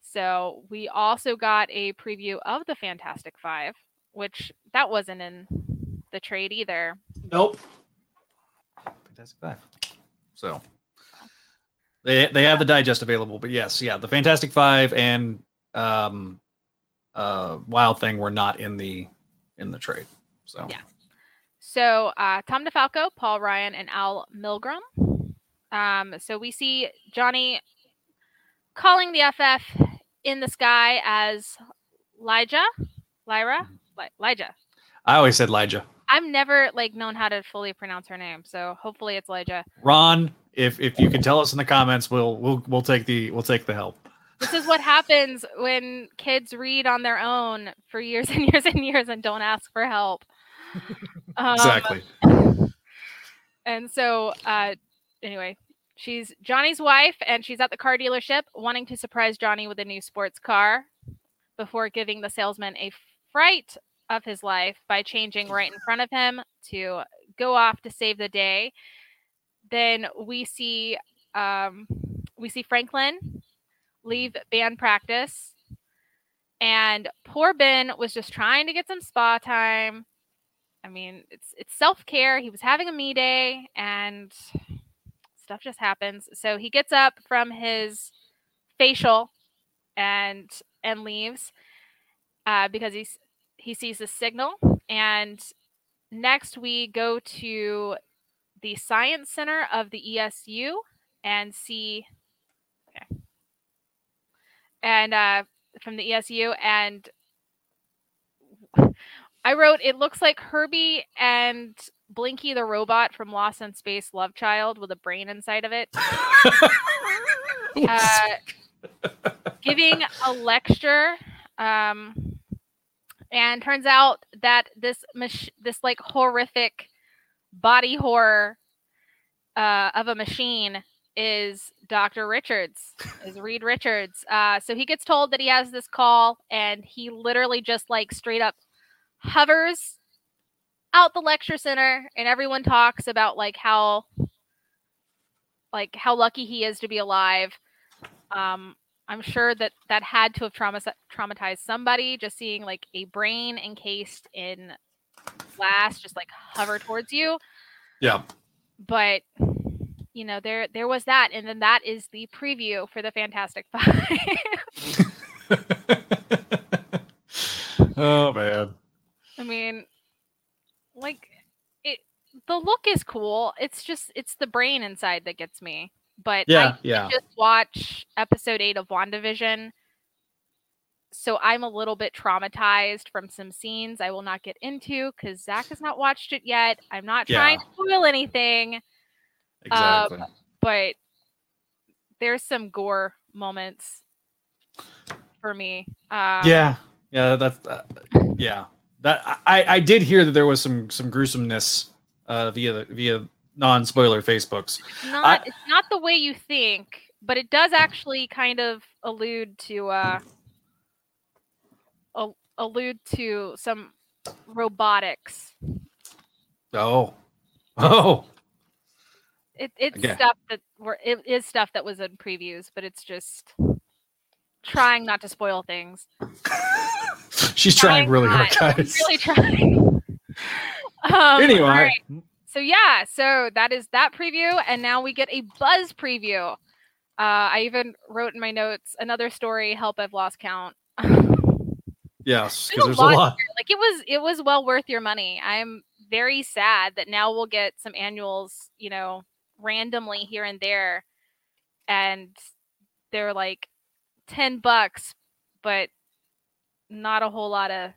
So we also got a preview of the Fantastic Five, which that wasn't in the trade either. nope. Fantastic Five. So they they have the digest available, but yes, yeah, the Fantastic Five and um uh Wild Thing were not in the in the trade. So Yeah. So uh, Tom DeFalco, Paul Ryan, and Al Milgrom. Um, so we see Johnny calling the FF in the sky as Lijah, Lyra, Li- Lijah. I always said Elijah. I've never like known how to fully pronounce her name, so hopefully it's Lijah. Ron, if if you can tell us in the comments, we'll we'll we'll take the we'll take the help. This is what happens when kids read on their own for years and years and years and don't ask for help. Um, Exactly. And so, uh, anyway, she's Johnny's wife, and she's at the car dealership wanting to surprise Johnny with a new sports car before giving the salesman a fright of his life by changing right in front of him to go off to save the day. Then we see um, we see Franklin leave band practice, and poor Ben was just trying to get some spa time. I mean, it's it's self care. He was having a me day, and stuff just happens. So he gets up from his facial and and leaves uh, because he's he sees the signal. And next we go to the science center of the ESU and see. Okay. And uh, from the ESU and I wrote, it looks like Herbie and Blinky the robot from Lost in Space Love Child with a brain inside of it. uh, giving a lecture. Um, and turns out that this mach- this like horrific body horror uh, of a machine is Dr. Richards, is Reed Richards. Uh, so he gets told that he has this call, and he literally just like straight up hovers out the lecture center, and everyone talks about like how like how lucky he is to be alive. Um, I'm sure that that had to have trauma- traumatized somebody just seeing like a brain encased in glass just like hover towards you. Yeah. But you know, there there was that, and then that is the preview for the Fantastic Five. oh man. I mean, like it the look is cool. It's just it's the brain inside that gets me. But yeah, I yeah. just watch episode eight of WandaVision. So I'm a little bit traumatized from some scenes I will not get into because Zach has not watched it yet. I'm not trying Yeah. to spoil anything. Exactly. Um, but there's some gore moments for me. Um, yeah. Yeah, that's uh, yeah. That I I did hear that there was some some gruesomeness uh via the via non-spoiler Facebooks. it's not it's not the way you think, but it does actually kind of allude to uh al- allude to some robotics. Oh. Oh. It, it's Okay. stuff that were it is stuff that was in previews, but it's just trying not to spoil things. She's trying really hard, not. guys. Really trying. um, anyway, right. So yeah, so that is that preview, and now we get a buzz preview. Uh, I even wrote in my notes another story. Help, I've lost count. yes, because a there's a lot lot. like it was, it was well worth your money. I'm very sad that now we'll get some annuals, you know, randomly here and there, and they're like ten bucks, but not a whole lot of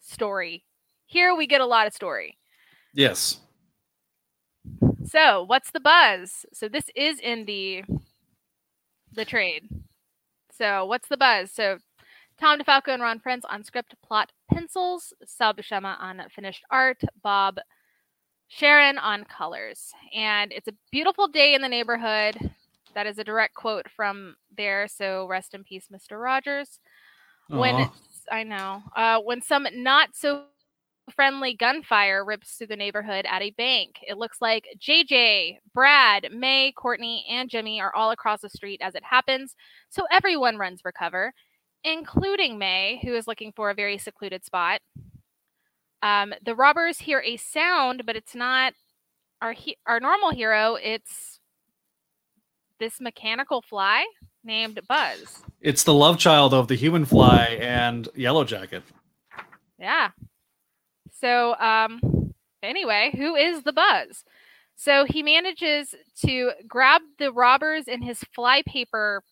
story. Here we get a lot of story. Yes. So, what's the buzz? So this is in the the trade. So, what's the buzz? So, Tom DeFalco and Ron Frenz on script, plot, pencils. Sal Buscema on finished art. Bob Sharen on colors. And it's a beautiful day in the neighborhood. That is a direct quote from there. So, rest in peace, Mr. Rogers. When I know, uh, when some not so friendly gunfire rips through the neighborhood at a bank. It looks like JJ, Brad, May, Courtney, and Jimmy are all across the street as it happens, so everyone runs for cover, including May, who is looking for a very secluded spot. Um, the robbers hear a sound, but it's not our he- our normal hero. It's this mechanical fly named Buzz. It's the love child of the human fly and Yellow Jacket. Yeah. So, um, anyway, who is the Buzz? So he manages to grab the robbers in his flypaper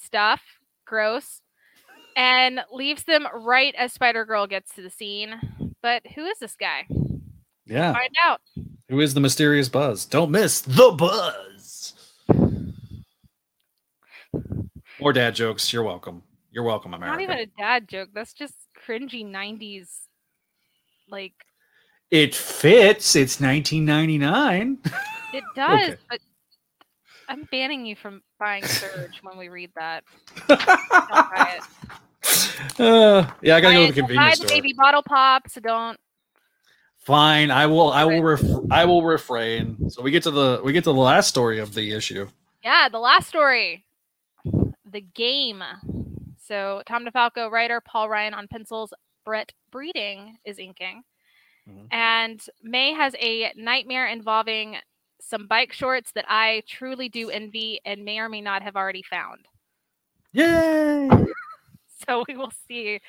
stuff, gross, and leaves them right as Spider Girl gets to the scene. But who is this guy? Yeah. Find out. Who is the mysterious Buzz? Don't miss the Buzz. More dad jokes. You're welcome. You're welcome, America. Not even a dad joke. That's just cringy '90s. Like It fits. It's 1999. it does, Okay. but I'm banning you from buying Surge when we read that. Buy. Uh, yeah, I gotta go to the Buy it- convenience buy the store. baby bottle pop, so don't. Fine, I will. I will. Ref- I will refrain. So we get to the we get to the last story of the issue. Yeah, the last story, the game. So Tom DeFalco, writer, Paul Ryan on pencils, Brett Breeding is inking, Mhm. and May has a nightmare involving some bike shorts that I truly do envy and may or may not have already found. Yay! So we will see.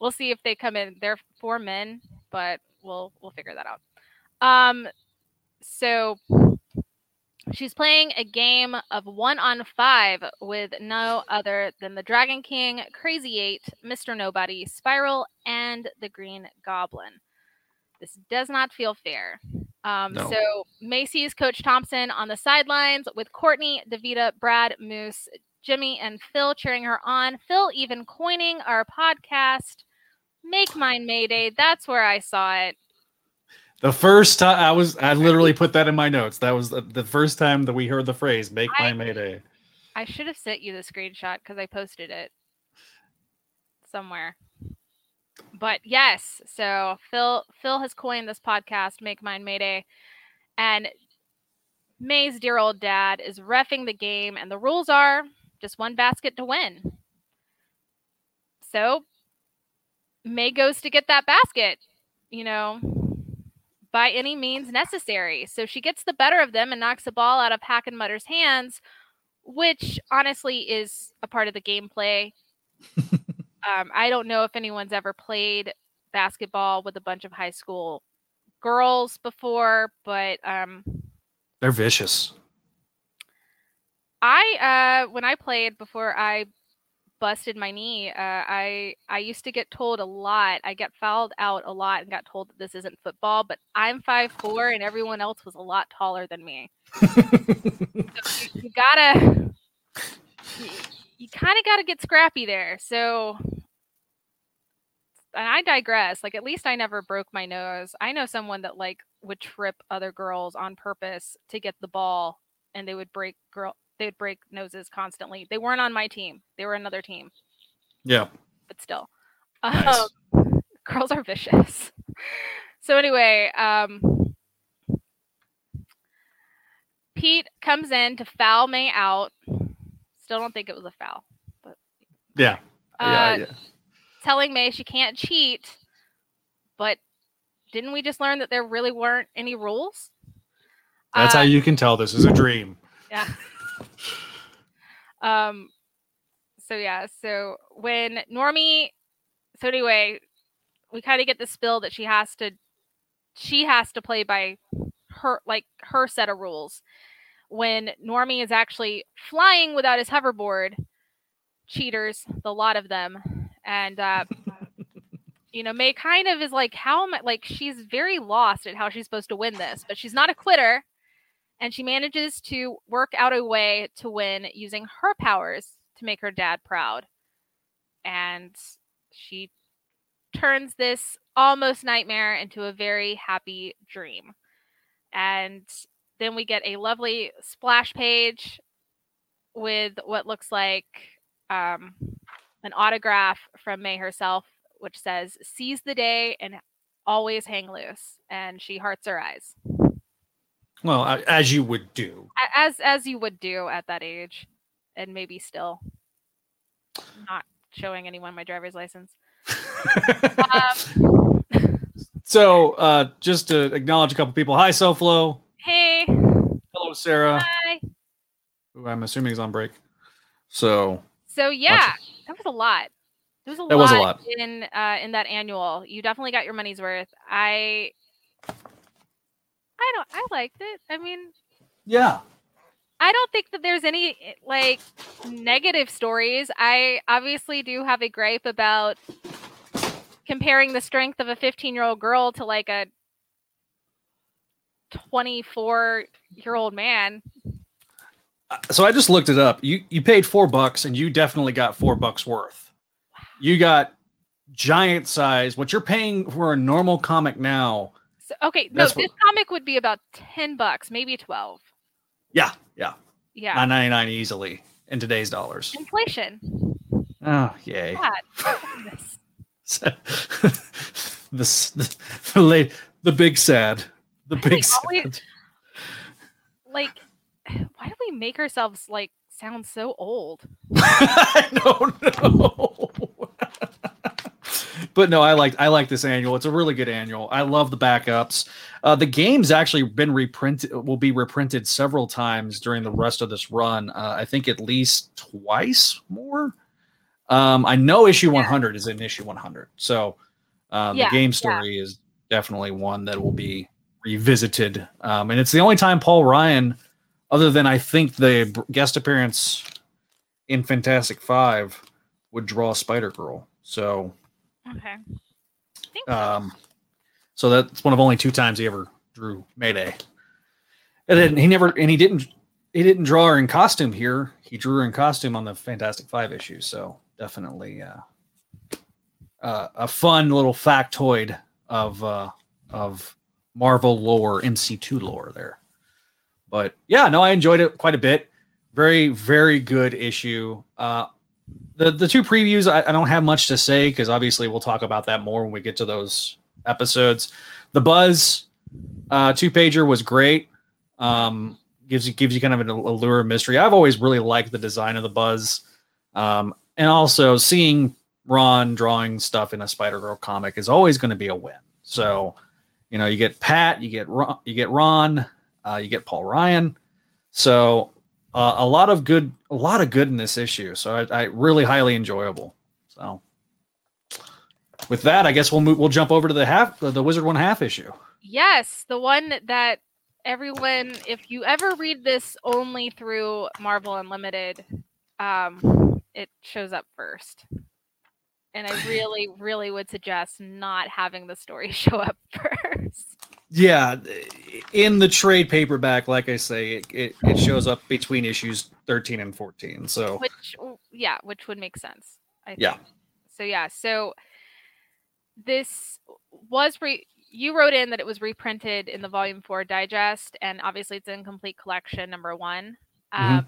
We'll see if they come in. They're for men, but we'll we'll figure that out. Um, so she's playing a game of one on five with no other than the Dragon King, Crazy Eight, Mr. Nobody, Spiral, and the Green Goblin. This does not feel fair. Um, No. So Macy's Coach Thompson on the sidelines with Courtney, Davida, Brad, Moose, Jimmy, and Phil cheering her on. Phil even coining our podcast, Make Mine Mayday. That's where I saw it. The first time I was, I literally put that in my notes. That was the, the first time that we heard the phrase "Make I- my Mayday." I should have sent you the screenshot because I posted it somewhere. But yes, so Phil Phil has coined this podcast, Make Mine Mayday, and May's dear old dad is refing the game, and the rules are just one basket to win. So May goes to get that basket, you know, by any means necessary. So she gets the better of them and knocks the ball out of Hackenmutter's hands, which honestly is a part of the gameplay. um, I don't know if anyone's ever played basketball with a bunch of high school girls before, but um, They're vicious. I uh when I played before I busted my knee, uh I I used to get told a lot. I get fouled out a lot and got told that this isn't football, but I'm five four and everyone else was a lot taller than me. So you, you gotta you, you kind of gotta get scrappy there. So and I digress. Like at least I never broke my nose. I know someone that like would trip other girls on purpose to get the ball and they would break girl they would break noses constantly. They weren't on my team. They were another team, yeah. but still. Nice. Um, girls are vicious. So anyway, um Pete comes in to foul May out. Still don't think it was a foul. Yeah. yeah, Uh, yeah. telling May she can't cheat, but didn't we just learn that there really weren't any rules? That's Uh, how you can tell this is a dream. Yeah. um. So yeah. So when Normie, so anyway, we kind of get the spill that she has to, she has to play by her like her set of rules. When Normie is actually flying without his hoverboard, cheaters, the lot of them, and uh, you know May kind of is like, how am I? Like she's very lost at how she's supposed to win this, but she's not a quitter and she manages to work out a way to win using her powers to make her dad proud. And she turns this almost nightmare into a very happy dream. And then we get a lovely splash page with what looks like um, an autograph from May herself, which says, Seize the day and always hang loose. And she hearts her eyes. Well, as you would do. As as you would do at that age and maybe still not showing anyone my driver's license um, So, uh, just to acknowledge a couple people. Hi, SoFlo. hey Hello, Sarah. hi Who I'm assuming is on break. So, so yeah that was a lot there was a That lot was a lot. in uh in that annual you definitely got your money's worth i i don't i liked it i mean yeah. I don't think that there's any eh, like negative stories. I obviously do have a gripe about comparing the strength of a 15 year old girl to like a 24 year old man. So I just looked it up. You you paid four bucks, and you definitely got four bucks worth. You got giant size. What you're paying for a normal comic now? So, okay, no, That's what- this comic would be about 10 bucks, maybe 12. Yeah, yeah, Yeah. nine ninety nine easily in today's dollars. Inflation. Oh, yay! God. goodness. the the the, late, the big sad, the Why big sad. always- like, why do we make ourselves like sound so old? I don't know. But no, I like I like this annual. It's a really good annual. I love the backups. Uh, the game's actually been reprinted. Will be reprinted several times during the rest of this run. Uh, I think at least twice more. Um, I know issue 100 is in issue 100. So uh, the Yeah, game yeah. story is definitely one that will be revisited. Um, and it's the only time Paul Ryan, other than I think the guest appearance in Fantastic Five, would draw Spider Girl. So, Okay. So. um, so that's one of only two times he ever drew Mayday. And then he never and he didn't he didn't draw her in costume here. He drew her in costume on the Fantastic Five issue. So definitely uh, uh, a fun little factoid of uh, of Marvel lore, MC2 lore there. But yeah, no, I enjoyed it quite a bit. Very, very good issue. Uh, the the two previews, I, I don't have much to say because obviously we'll talk about that more when we get to those episodes. The Buzz uh, two pager was great. Um, gives you gives you kind of an allure of mystery. I've always really liked the design of the Buzz, um, and also seeing Ron drawing stuff in a Spider Girl comic is always going to be a win. So, you know, you get Pat, you get Ron, you get Ron, uh, you get Paul Ryan. So, uh, a lot of good, a lot of good in this issue. So, I, I really highly enjoyable. So, with that, I guess we'll move, we'll jump over to the half the Wizard one half issue. Yes, the one that everyone, if you ever read this only through Marvel Unlimited, um, it shows up first. And I really, really would suggest not having the story show up first. Yeah, in the trade paperback, like I say, it, it, it shows up between issues 13 and 14. So, which, yeah, which would make sense. I think. Yeah. So, yeah, so this was re- you wrote in that it was reprinted in the volume four digest and obviously it's in complete collection number one mm-hmm. um,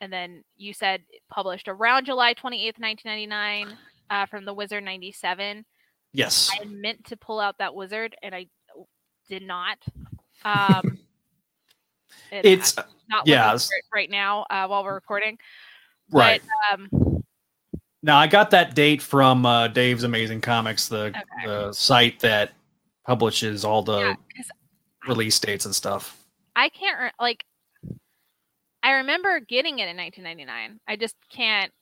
and then you said published around july 28th 1999 uh, from the wizard 97 yes i meant to pull out that wizard and i did not um, it it's not yeah right now uh, while we're recording right but, um, now I got that date from uh, Dave's Amazing Comics, the okay. the site that publishes all the yeah, release dates and stuff. I can't re- like. I remember getting it in 1999. I just can't.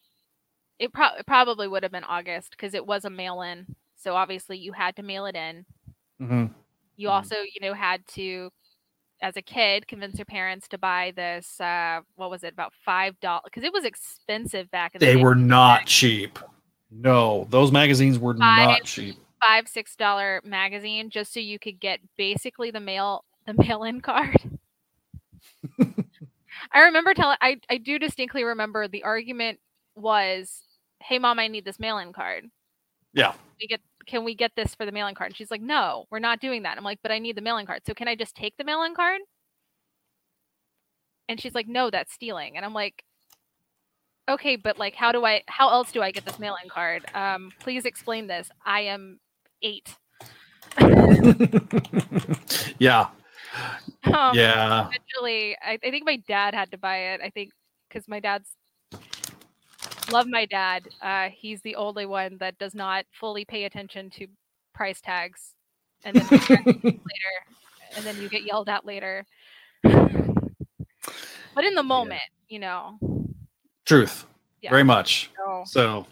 It, pro- it probably would have been August because it was a mail-in. So obviously you had to mail it in. Mm-hmm. You mm-hmm. also, you know, had to as a kid convince your parents to buy this uh what was it about five dollars because it was expensive back in they day. were not cheap. No those magazines were five, not cheap. five six dollar magazine just so you could get basically the mail the mail-in card. I remember telling i i do distinctly remember the argument was hey mom i need this mail-in card. Yeah. We get can we get this for the mailing card? And she's like, no, we're not doing that. I'm like, but I need the mailing card. So can I just take the mailing card? And she's like, no, that's stealing. And I'm like, okay, but like, how do I, how else do I get this mailing card? Um, please explain this. I am eight. yeah. Um, yeah. Actually, I, I think my dad had to buy it. I think because my dad's love my dad. Uh, he's the only one that does not fully pay attention to price tags, and then later, and then you get yelled at later. but in the moment, yeah. you know. Truth. Yeah. Very much. So, so.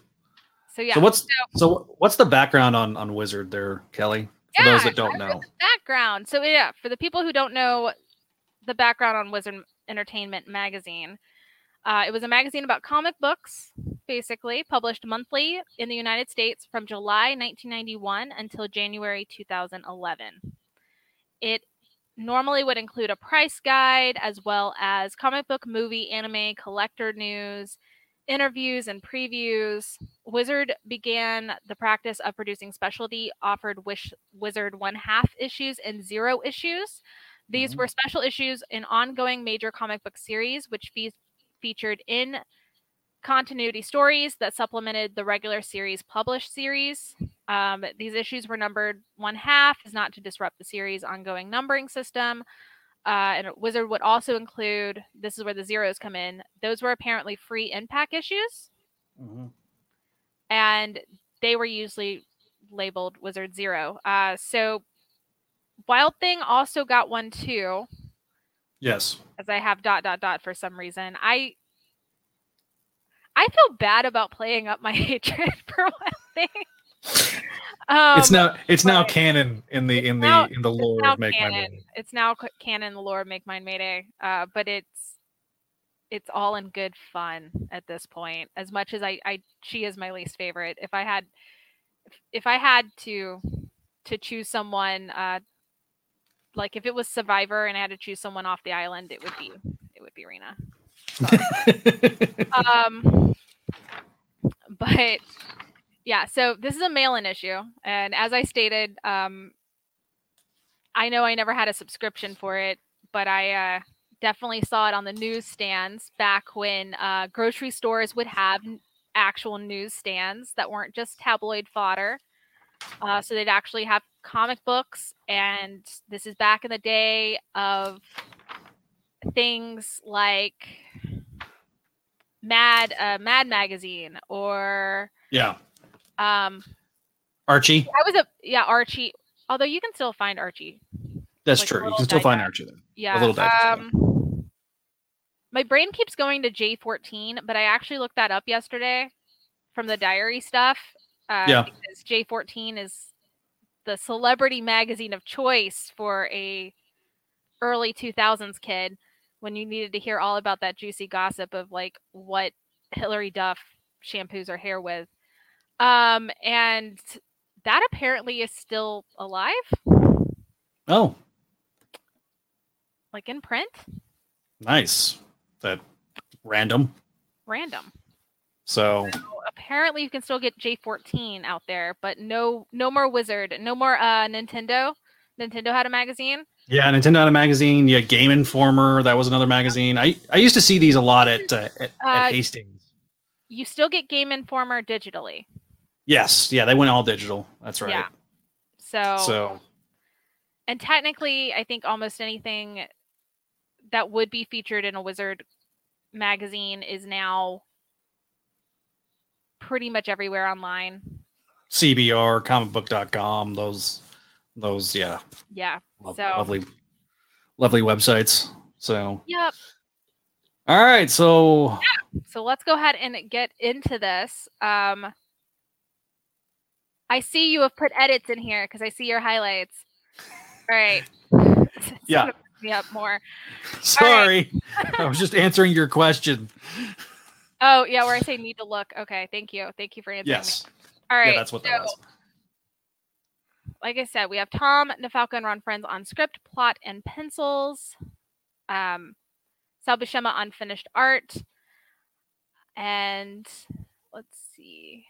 So yeah. So what's so, so, what's the background on on Wizard there, Kelly? For yeah, those that don't know. background. So yeah, for the people who don't know the background on Wizard Entertainment magazine, uh, it was a magazine about comic books, basically, published monthly in the United States from July 1991 until January 2011. It normally would include a price guide as well as comic book, movie, anime, collector news, interviews, and previews. Wizard began the practice of producing specialty offered Wish Wizard one half issues and zero issues. These mm-hmm. were special issues in ongoing major comic book series, which fe- featured in continuity stories that supplemented the regular series published series. Um, these issues were numbered one half, is not to disrupt the series' ongoing numbering system. Uh, and Wizard would also include this is where the zeros come in. Those were apparently free impact issues. Mm-hmm. And they were usually labeled Wizard Zero. Uh, so Wild Thing also got one too. Yes. As I have dot dot dot for some reason. I I feel bad about playing up my hatred for one thing. Um, it's now it's now canon in the in the now, in the lore of Make canon. My Mayday. It's now canon in the lore of Make Mine Mayday. Uh, but it's it's all in good fun at this point. As much as I, I she is my least favorite. If I had if, if I had to to choose someone uh, like if it was Survivor and I had to choose someone off the island, it would be it would be Rena. Um, but yeah, so this is a mail-in issue, and as I stated, um, I know I never had a subscription for it, but I uh, definitely saw it on the newsstands back when uh, grocery stores would have actual newsstands that weren't just tabloid fodder. Uh, so they'd actually have comic books, and this is back in the day of things like Mad uh, Mad Magazine or yeah, um, Archie. I was a yeah Archie. Although you can still find Archie. That's like true. You can still find Archie there. Yeah. A little um, my brain keeps going to J14, but I actually looked that up yesterday from the diary stuff. Uh, Yeah. Because J14 is the celebrity magazine of choice for a early 2000s kid when you needed to hear all about that juicy gossip of like what Hilary Duff shampoos her hair with. Um, and that apparently is still alive, Oh, like in print. nice. That random. Random. So So apparently you can still get J14 out there, but no no more Wizard, no more uh Nintendo. Nintendo had a magazine. Yeah, Nintendo had a magazine. Yeah, Game Informer. That was another magazine. I I used to see these a lot at uh, at, Uh, at Hastings. You still get Game Informer digitally. Yes, yeah, they went all digital. That's right. Yeah. So, So and technically I think almost anything that would be featured in a Wizard magazine is now pretty much everywhere online. CBR, comicbook.com, those those yeah, Yeah. Lo- So- lovely lovely websites. So Yep. all right, so yeah. So let's go ahead and get into this. Um, I see you have put edits in here because I see your highlights. All right. Yeah. Me up more. sorry. I was just answering your question. Oh yeah, where I say need to look. Okay, thank you, thank you for answering. Yes. Me. All right. Yeah, that's what that so, was. Like I said, we have Tom DeFalco and Ron Frenz on script, plot, and pencils. Um, Sal Buscema on finished art, and let's see.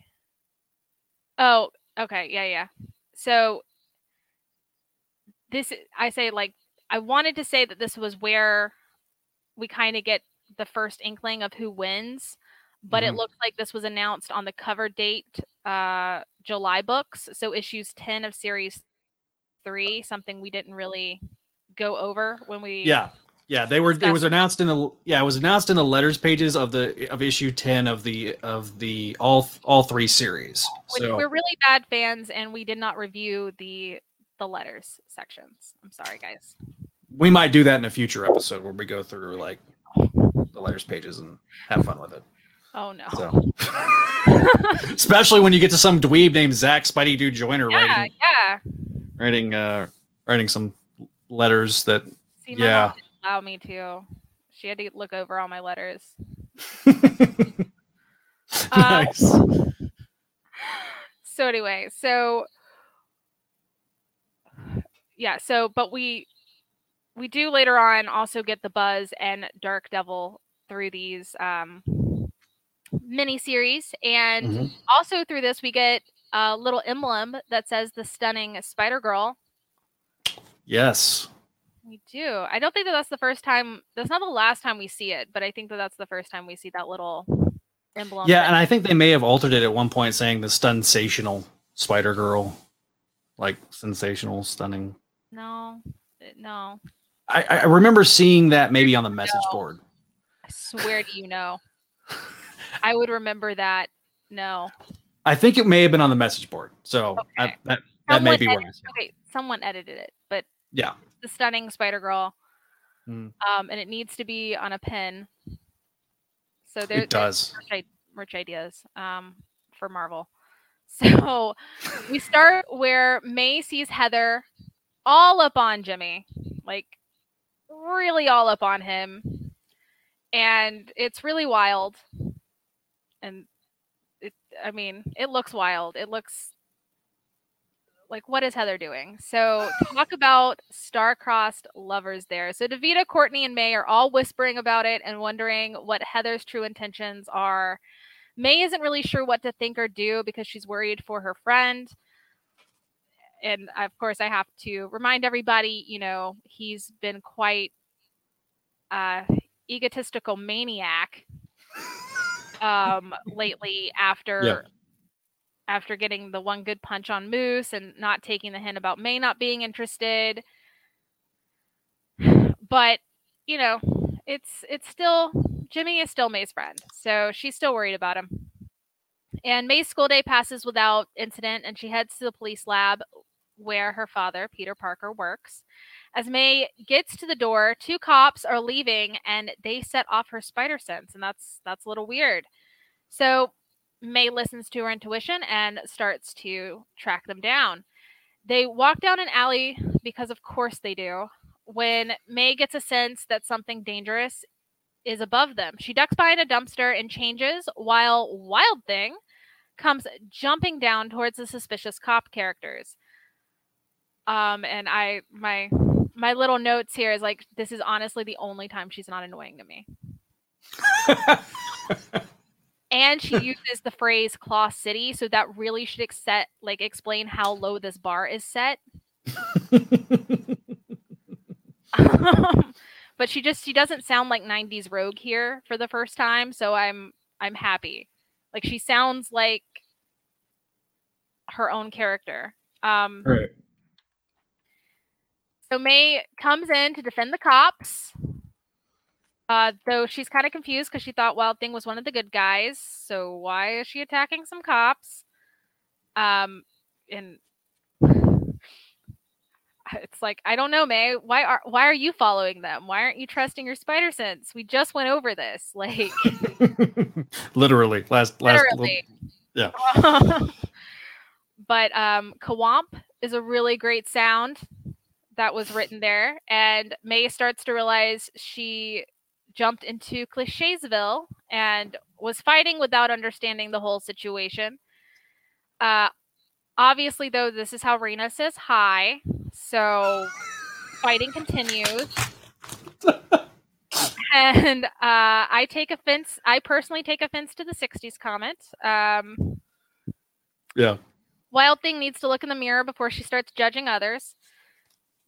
Oh, okay, yeah, yeah. So this, I say, like, I wanted to say that this was where we kind of get the first inkling of who wins, but it Mhm. looks like this was announced on the cover date uh July books, so issues 10 of series 3, something we didn't really go over when we Yeah. Yeah, they were it was announced in the yeah, it was announced in the letters pages of the of issue 10 of the of the all all three series. which So we're really bad fans and we did not review the the letters sections. I'm sorry guys. we might do that in a future episode where we go through like the letters pages and have fun with it. Oh no. So especially when you get to some dweeb named Zach Spidey Dude Joiner yeah, writing yeah. writing uh writing some letters that See, Yeah. allow me to. She had to look over all my letters. nice. so anyway, so yeah, so but we we do later on also get the Buzz and Dark Devil through these um mini series and Mhm. also through this we get a little emblem that says the stunning Spider Girl. Yes. We do. I don't think that that's the first time. That's not the last time we see it, but I think that that's the first time we see that little emblem. Yeah, and I think they may have altered it at one point, saying the sensational Spider Girl, like sensational, stunning. no, no. I, I remember seeing that maybe on the message No. board. I swear to you, no. I would remember that. No. I think it may have been on the message board. So I- that that may Someone be where. I edit- saw okay, someone edited it, but Yeah. the stunning Spider Girl, Mm. um, and it needs to be on a pin. So there, It does. Merch, merch ideas um, for Marvel. So we start where May sees Heather all up on Jimmy, like really all up on him, and it's really wild. And it, I mean, it looks wild. It looks like what is Heather doing? So talk about star-crossed lovers there. So Davida, Courtney, and May are all whispering about it and wondering what Heather's true intentions are. May isn't really sure what to think or do because she's worried for her friend. And of course, I have to remind everybody, you know, he's been quite uh egotistical maniac um lately after Yeah. after getting the one good punch on Moose and not taking the hint about May not being interested. But, you know, it's it's still Jimmy is still May's friend. So she's still worried about him. And May's school day passes without incident and she heads to the police lab where her father, Peter Parker, works. As May gets to the door, two cops are leaving and they set off her spider sense and that's that's a little weird. So May listens to her intuition and starts to track them down. They walk down an alley because, of course, they do. When May gets a sense that something dangerous is above them, she ducks behind a dumpster and changes while Wild Thing comes jumping down towards the suspicious cop characters. Um, and I my my little notes here is like this is honestly the only time she's not annoying to me. and she uses the phrase claw city so that really should set like explain how low this bar is set but she just she doesn't sound like 90s rogue here for the first time so i'm i'm happy like she sounds like her own character um right. So may comes in to defend the cops uh, though she's kind of confused because she thought Wild Thing was one of the good guys. So why is she attacking some cops? Um, and it's like I don't know, May. Why are why are you following them? Why aren't you trusting your spider sense? We just went over this. Like Literally, last last. literally. yeah. but um, Kawamp is a really great sound that was written there, and May starts to realize she jumped into Clichésville and was fighting without understanding the whole situation. Uh, obviously, though, this is how Rena says hi, so fighting continues. and uh, I take offense. I personally take offense to the '60s comment. Um, Yeah. Wild Thing needs to look in the mirror before she starts judging others.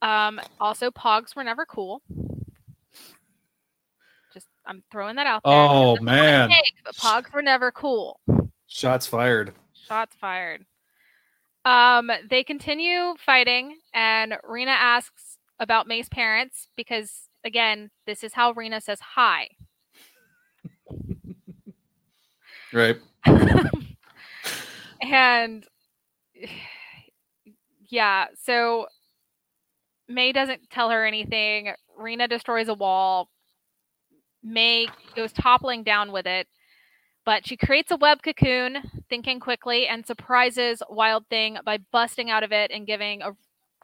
Um, also, Pogs were never cool. Just I'm throwing that out there. Oh man, take, but Pogs were never cool. shots fired. Shots fired. Um, they continue fighting, and Rena asks about May's parents because, again, this is how Rena says hi. Right. and yeah, so May doesn't tell her anything. Rena destroys a wall. May goes toppling down with it, but she creates a web cocoon, thinking quickly, and surprises Wild Thing by busting out of it and giving a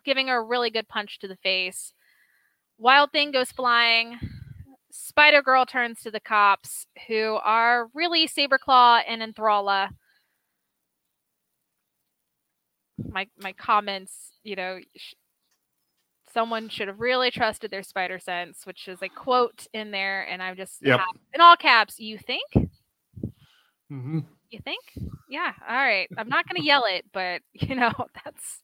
giving her a really good punch to the face. Wild Thing goes flying. Spider Girl turns to the cops, who are really Saberclaw and Enthralla. My my comments, you know, sh- someone should have really trusted their spider sense, which is a quote in there, and I'm just Yep. have- in all caps. You think? Mm-hmm. You think? Yeah. All right. I'm not gonna yell it, but you know that's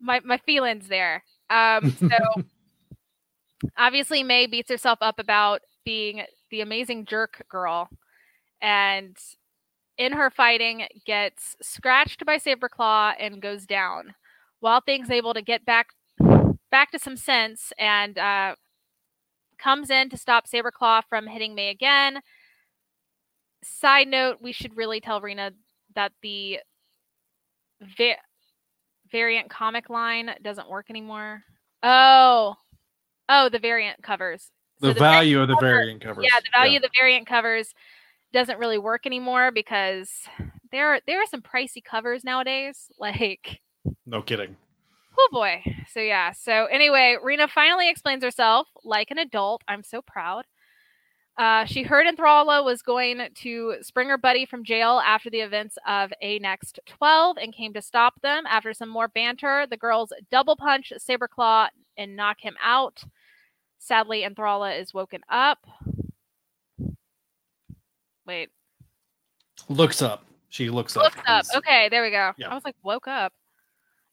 my my feelings there. Um. So obviously, May beats herself up about being the amazing jerk girl, and in her fighting gets scratched by Saberclaw and goes down. Wild Thing's able to get back back to some sense and uh, comes in to stop Saberclaw from hitting May again. Side note, we should really tell Rena that the va- variant comic line doesn't work anymore. Oh, oh, the variant covers. The, So the variant value of the cover- variant covers. Yeah, the value of the variant covers doesn't really work anymore because there are there are some pricey covers nowadays. Like, No kidding. oh boy. So yeah. So anyway, Rena finally explains herself like an adult. I'm so proud. Uh, she heard Enthralla was going to spring her buddy from jail after the events of A Next 12 and came to stop them. After some more banter, the girls double punch Saberclaw and knock him out. Sadly, Enthralla is woken up. Wait. Looks up. She looks up. Looks up. Okay, there we go. Yeah. I was like, woke up.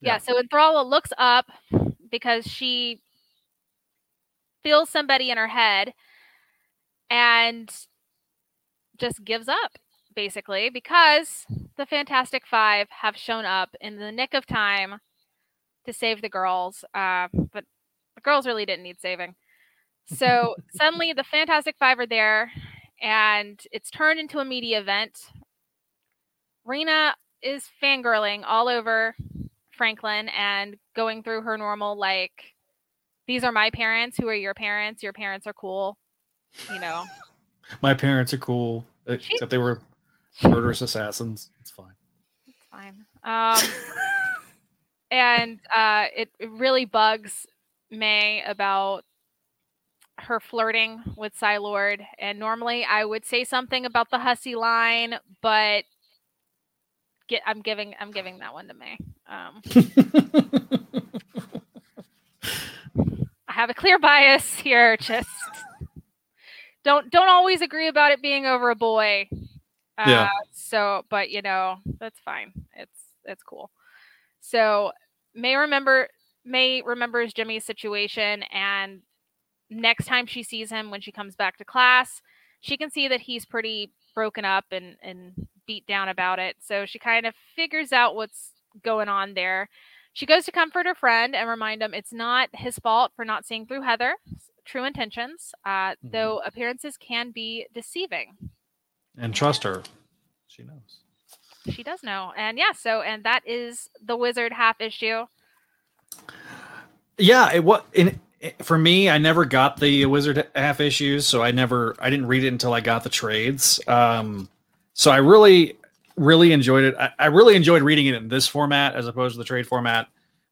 Yeah, Yeah. so Enthralla looks up because she feels somebody in her head and just gives up, basically, because the Fantastic Five have shown up in the nick of time to save the girls. Uh, but the girls really didn't need saving. So suddenly the Fantastic Five are there and it's turned into a media event. Rena is fangirling all over Franklin and going through her normal, like, these are my parents. Who are your parents? Your parents are cool. You know, My parents are cool, except they were murderous assassins. It's fine. it's fine. Um, and uh, it, it really bugs May about her flirting with Lord. And normally I would say something about the hussy line, but get I'm giving I'm giving that one to May. Um, I have a clear bias here. Just don't don't always agree about it being over a boy. Uh, Yeah. So, but you know that's fine. It's it's cool. So May remember May remembers Jimmy's situation, and next time she sees him when she comes back to class, she can see that he's pretty broken up and and beat down about it. So she kind of figures out what's going on there. She goes to comfort her friend and remind him it's not his fault for not seeing through Heather's true intentions, uh, Mhm. though appearances can be deceiving. and trust her. She knows. She does know. And yeah, so, and that is the Wizard half issue. Yeah, it what in it- for me, I never got the Wizard half issues, so I never I didn't read it until I got the trades. Um, so I really really enjoyed it. I, I really enjoyed reading it in this format as opposed to the trade format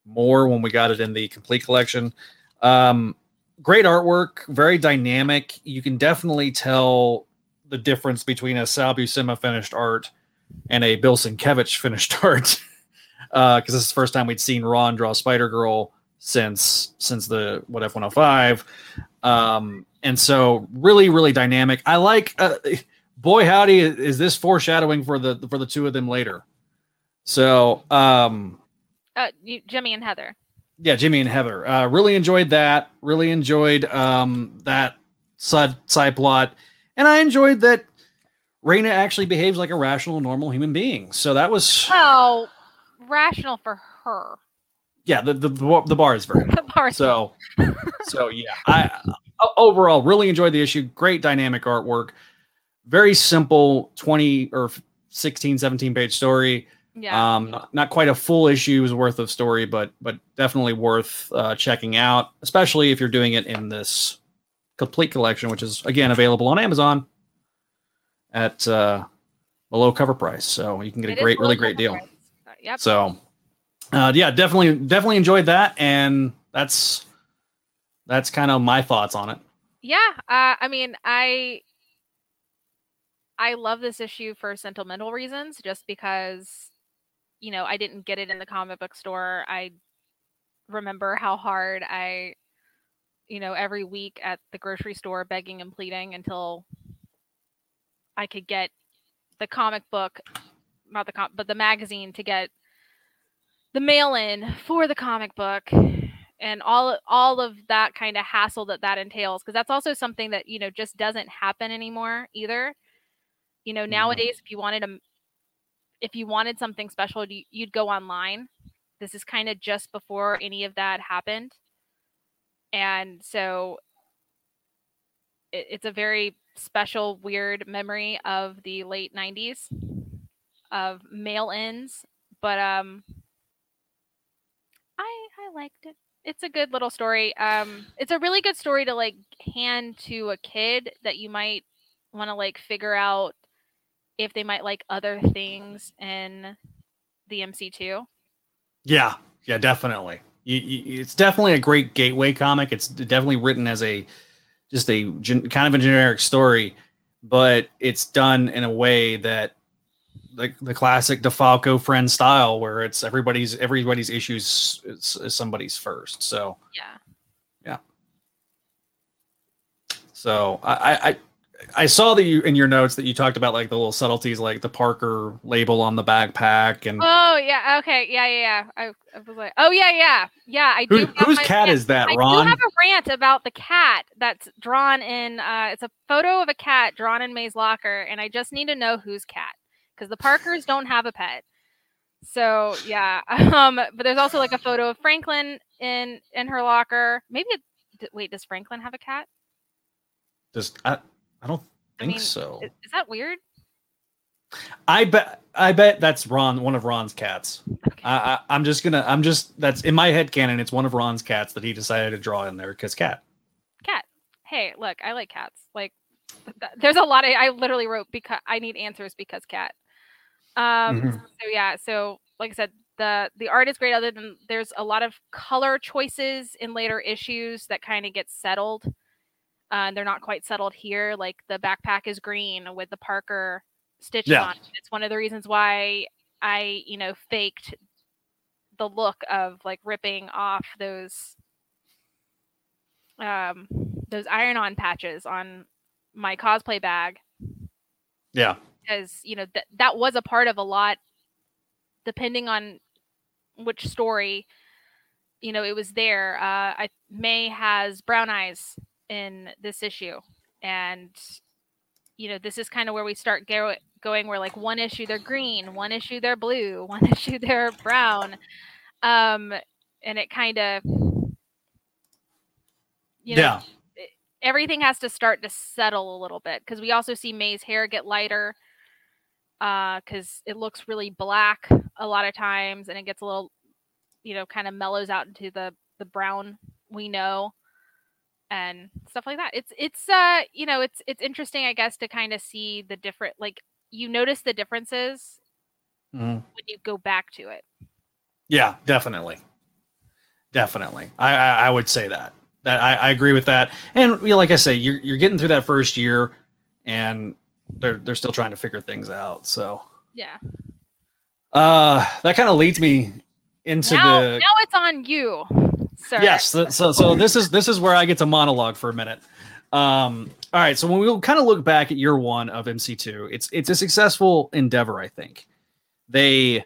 more when we got it in the complete collection. Um, great artwork, very dynamic. You can definitely tell the difference between a Sal Buscema finished art and a Bill Sienkiewicz finished art. Because this is the first time we'd seen Ron draw Spider Girl since since the what F one hundred five, um, and so really really dynamic. I like. Uh, boy howdy, is this foreshadowing for the for the two of them later? So um, Uh, you, Jimmy and Heather. yeah, Jimmy and Heather. Uh, really enjoyed that. Really enjoyed um, that side side plot, and I enjoyed that Rena actually behaves like a rational, normal human being. So that was Well, rational for her. yeah. The the the bar is very The bar. so so yeah i overall really enjoyed the issue great dynamic artwork very simple 20 or 16 17 page story yeah. um not, not quite a full issue's worth of story but but definitely worth uh, checking out especially if you're doing it in this complete collection which is again available on amazon at uh a low cover price so you can get It a great really great deal price. Yep. so, uh, yeah, definitely, definitely enjoyed that, and that's that's kind of my thoughts on it. Yeah. Uh, I mean, I I love this issue for sentimental reasons, just because you know I didn't get it in the comic book store. I remember how hard I, you know, every week at the grocery store begging and pleading until I could get the comic book, not the com, but the magazine to get the mail in for the comic book and all all of that kind of hassle that that entails because that's also something that you know just doesn't happen anymore either you know Mhm. nowadays if you wanted a if you wanted something special you- you'd go online. This is kind of just before any of that happened. And so it, it's a very special weird memory of the late 90s of mail-ins but um i i liked it. It's a good little story. Um it's a really good story to like hand to a kid that you might want to like figure out if they might like other things in the mc2 Yeah, yeah, definitely. You, you, it's definitely a great gateway comic. It's definitely written as a just a gen- kind of a generic story, but it's done in a way that like the classic DeFalco Frenz style, where it's everybody's everybody's issues is, is somebody's first. So Yeah. Yeah. So I, I I saw that you in your notes that you talked about like the little subtleties, like the Parker label on the backpack, and Oh yeah. Okay. Yeah. Yeah. Yeah. I, I was like, oh yeah, yeah, yeah. I do. who, whose cat rant. is that, Ron? I do have a rant about the cat that's drawn in. Uh, it's a photo of a cat drawn in May's locker, and I just need to know whose cat because the Parkers don't have a pet. So yeah. Um. But there's also like a photo of Franklin in in her locker. Maybe. It, wait. Does Franklin have a cat? Just I, I don't I think mean, so. Is, that weird? I bet I bet that's Ron, one of Ron's cats. Okay. I, I, I'm just gonna I'm just that's in my head canon. It's one of Ron's cats that he decided to draw in there because cat. cat. Hey, look, I like cats. Like, th- th- there's a lot of. I literally wrote because I need answers because cat. Um. Mhm. So yeah. So like I said, the the art is great. Other than there's a lot of color choices in later issues that kind of get settled. Uh, they're not quite settled here. Like the backpack is green with the Parker stitches Yeah. on it. It's one of the reasons why I, you know, faked the look of like ripping off those um those iron-on patches on my cosplay bag Yeah. because you know that that was a part of a lot depending on which story you know it was there uh i may has brown eyes in this issue. And you know this is kind of where we start go- going where like one issue they're green one issue they're blue one issue they're brown. Um and it kind of you know yeah. everything has to start to settle a little bit because we also see May's hair get lighter because it looks really black a lot of times and it gets a little you know kind of mellows out into the the brown we know and stuff like that it's it's uh you know it's it's interesting i guess to kind of see the different like you notice the differences Mhm. when you go back to it Yeah, definitely, definitely. I, I I would say that that I, I agree with that. And you know, like I say, you're you're getting through that first year, and they're they're still trying to figure things out. So yeah uh, that kind of leads me into now, the now it's on you sir yes. th- So so this is this is where I get to monologue for a minute. Um, all right. So when we kind of look back at year one of MC2, it's it's a successful endeavor. I think they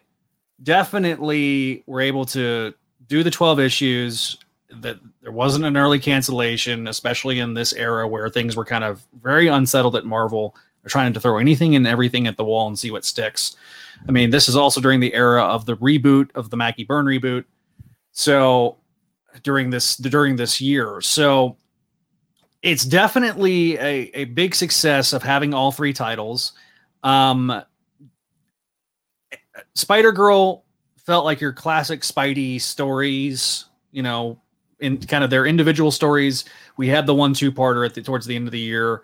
definitely were able to do the 12 issues that there wasn't an early cancellation especially in this era where things were kind of very unsettled at marvel they're trying to throw anything and everything at the wall and see what sticks i mean this is also during the era of the reboot of the Mackie Byrne reboot. So during this during this year. So it's definitely a, a big success of having all three titles. Um Spider Girl felt like your classic Spidey stories, you know, in kind of their individual stories. We had the one two parter at the towards the end of the year,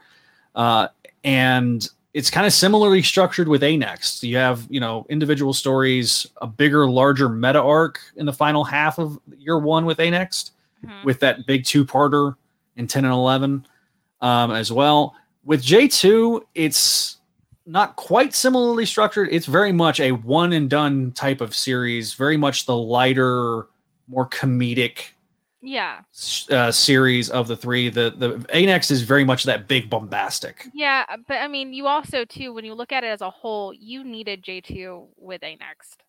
uh, and it's kind of similarly structured with A Next. You have you know individual stories, a bigger, larger meta arc in the final half of year one with A Next Mhm. with that big two parter in 10 and 11 um, as well. With J2, it's not quite similarly structured. It's very much a one and done type of series, very much the lighter, more comedic yeah uh, series of the three. The the A next is very much that big bombastic. Yeah, but I mean, you also too, when you look at it as a whole, you needed J two with a next.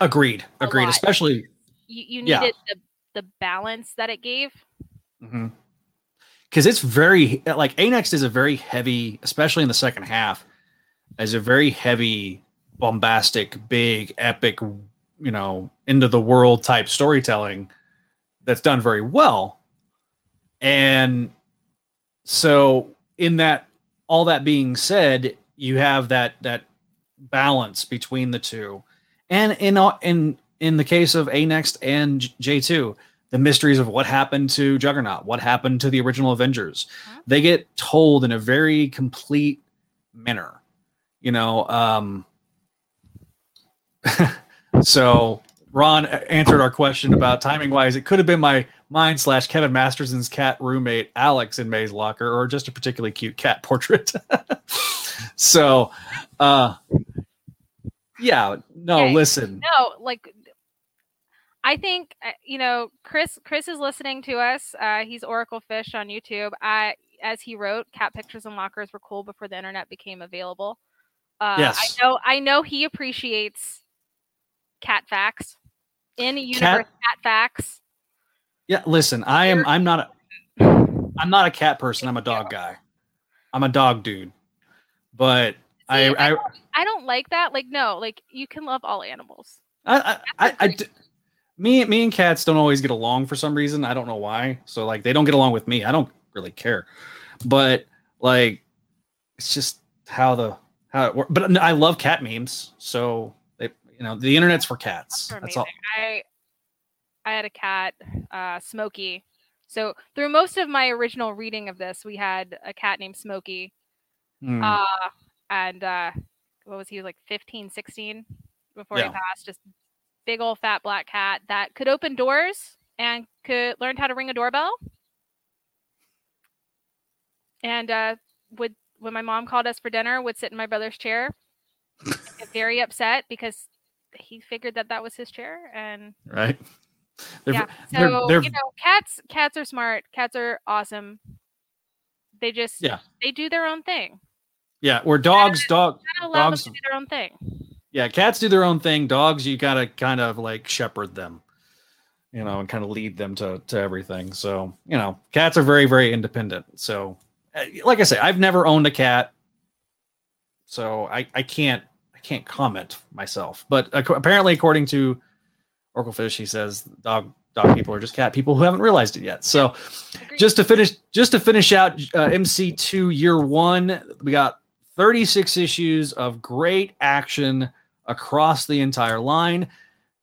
Agreed. Agreed. lot. Especially You you Yeah. needed the the balance that it gave. Mm-hmm. because it's very like A next is a very heavy, especially in the second half, is a very heavy, bombastic, big, epic, you know, into the world type storytelling that's done very well. And so in that all that being said, you have that that balance between the two. And in in in the case of A Next and J2, the mysteries of what happened to Juggernaut, what happened to the original Avengers, they get told in a very complete manner. You know, um so Ron answered our question about timing wise. It could have been my mine slash Kevin Masterson's cat roommate Alex in May's locker, or just a particularly cute cat portrait. so, uh, yeah, no, Okay. listen, No, like I think uh, you know Chris. Chris is listening to us. Uh, he's Oracle Fish on YouTube. I, as he wrote, cat pictures and lockers were cool before the internet became available. Uh, Yes. I know. I know he appreciates cat facts in universe cat facts. yeah, listen, I am, I'm not, a, I'm not a cat person. I'm a dog guy. I'm a dog dude, but I, See, I I, don't- I don't like that. Like, no, like you can love all animals. I, I, I, I d- me, me and cats don't always get along for some reason. I don't know why. So like, they don't get along with me. I don't really care, but like, it's just how the how it works. But I love cat memes. So you know, the internet's for cats. That's all. I I had a cat, uh, Smokey. So through most of my original reading of this, we had a cat named Smokey. Hmm. Uh, and uh, what was he like 15, 16 before Yeah. he passed? Just big old fat black cat that could open doors and could learn how to ring a doorbell. And uh, would when my mom called us for dinner, would sit in my brother's chair, get very upset because he figured that that was his chair and right. They're, yeah. they're- So they're- you know, cats cats are smart. Cats are awesome. They just Yeah. they do their own thing. yeah. Where dogs, dog, Gotta allow Dogs- do their own thing. yeah, cats do their own thing. Dogs, you gotta kind of like shepherd them, you know, and kind of lead them to to everything. So you know, cats are very very independent. So, uh, like I say, I've never owned a cat, so I I can't can't comment myself. But ac- apparently, according to Oracle Fish, he says dog dog people are just cat people who haven't realized it yet. So Agreed. just to finish just to finish out uh, mc2 year one we got 36 issues of great action across the entire line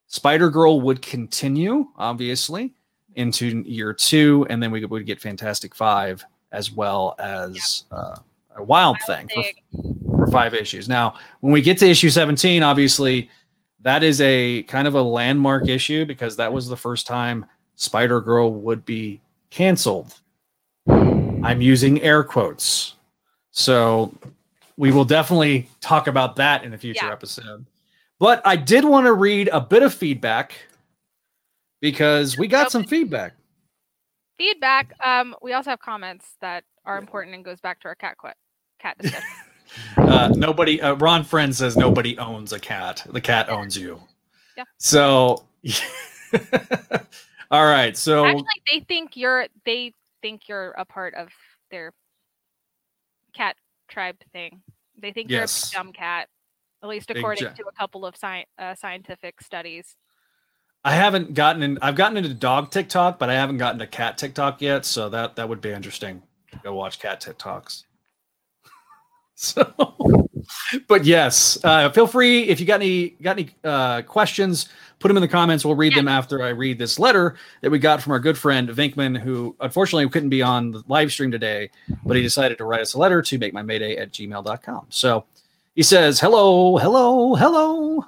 spider girl would continue obviously into year two and then we would get fantastic five as well as uh, a wild thing for, for five issues now when we get to issue 17 obviously that is a kind of a landmark issue because that was the first time spider girl would be canceled I'm using air quotes. So we will definitely talk about that in a future Yeah. episode. But I did want to read a bit of feedback because we got some feedback. feedback. Um, we also have comments that are important and goes back to our cat qu- cat discussion. Uh, nobody, uh, Ron Frenz says nobody owns a cat. The cat owns you. Yeah. So, all right. So, Actually, they think you're they think you're a part of their cat tribe thing. They think Yes. you're a dumb cat, at least according to a couple of sci- uh, scientific studies. I haven't gotten in. I've gotten into dog TikTok, but I haven't gotten to cat TikTok yet. So that that would be interesting. to Go watch cat TikToks. so, but yes, uh, feel free if you got any got any uh, questions, put them in the comments. We'll read them after I read this letter that we got from our good friend Vinkman, who unfortunately couldn't be on the live stream today, but he decided to write us a letter to make my mayday at gmail.com. So he says, "Hello, hello, hello."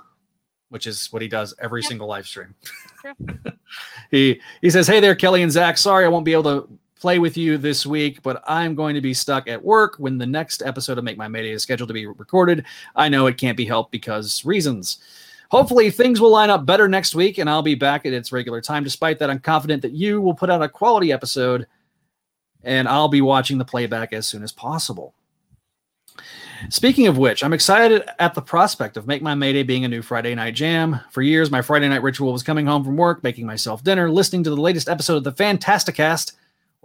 Which is what he does every single live stream. He he says, "Hey there, Kelly and Zach. Sorry I won't be able to play with you this week, but I'm going to be stuck at work when the next episode of Make Mine Mayday is scheduled to be recorded. I know it can't be helped because reasons. Hopefully things will line up better next week, and I'll be back at its regular time. Despite that, I'm confident that you will put out a quality episode, and I'll be watching the playback as soon as possible." Speaking of which, I'm excited at the prospect of Make Mine Mayday being a new Friday night jam. For years, my Friday night ritual was coming home from work, making myself dinner, listening to the latest episode of the Fantasticast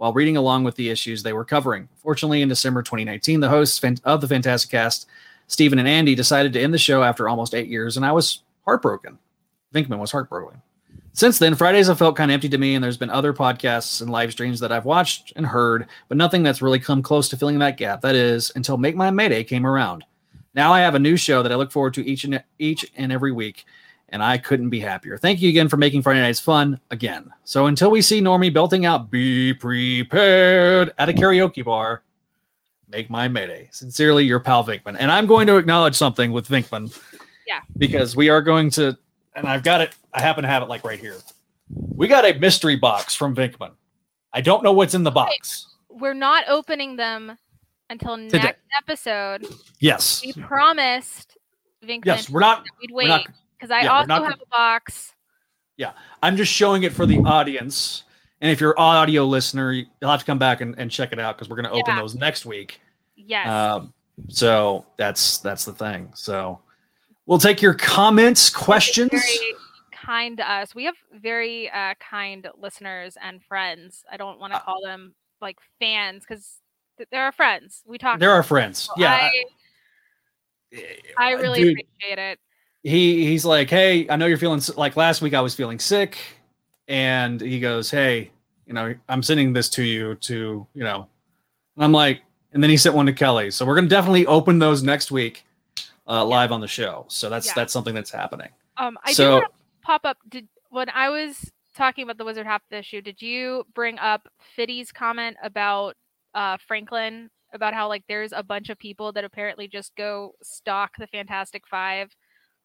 while reading along with the issues they were covering. Fortunately, in December 2019, the hosts of the Fantasticast, Stephen and Andy, decided to end the show after almost eight years, and I was heartbroken. Vinkman was heartbroken. Since then, Fridays have felt kind of empty to me, and there's been other podcasts and live streams that I've watched and heard, but nothing that's really come close to filling that gap. That is, until Make Mine Mayday came around. Now I have a new show that I look forward to each and each and every week, and I couldn't be happier. Thank you again for making Friday nights fun again. So until we see Normie belting out "Be Prepared" at a karaoke bar, make my Mayday. Sincerely, your pal Vinkman, and I'm going to acknowledge something with Vinkman. Yeah. because we are going to, and I've got it. I happen to have it like right here. we got a mystery box from Vinkman. I don't know what's in the box. We're not opening them until Today. next episode. Yes. We promised Vinkman Yes, we're not we'd we're wait not because I yeah, also not have a box. Yeah, I'm just showing it for the audience. And if you're an audio listener, you'll have to come back and, and check it out because we're going to open Yeah. those next week. Yes. Um, so that's that's the thing. So we'll take your comments, questions. Very kind to us. We have very uh, kind listeners and friends. I don't want to Uh, call them like fans because th- they're our friends. We talk. They're our friends. So Yeah. I, I really Dude, appreciate it. He he's like, hey, I know you're feeling like last week I was feeling sick, and he goes, hey, you know, I'm sending this to you to you know, and I'm like, and then he sent one to Kelly. So we're gonna definitely open those next week, uh, live on the show. So that's Yeah. that's something that's happening. Um, I So- do want to pop up. Did when I was talking about the Wizard half issue, did you bring up Fiddy's comment about uh, Franklin about how like there's a bunch of people that apparently just go stalk the Fantastic Five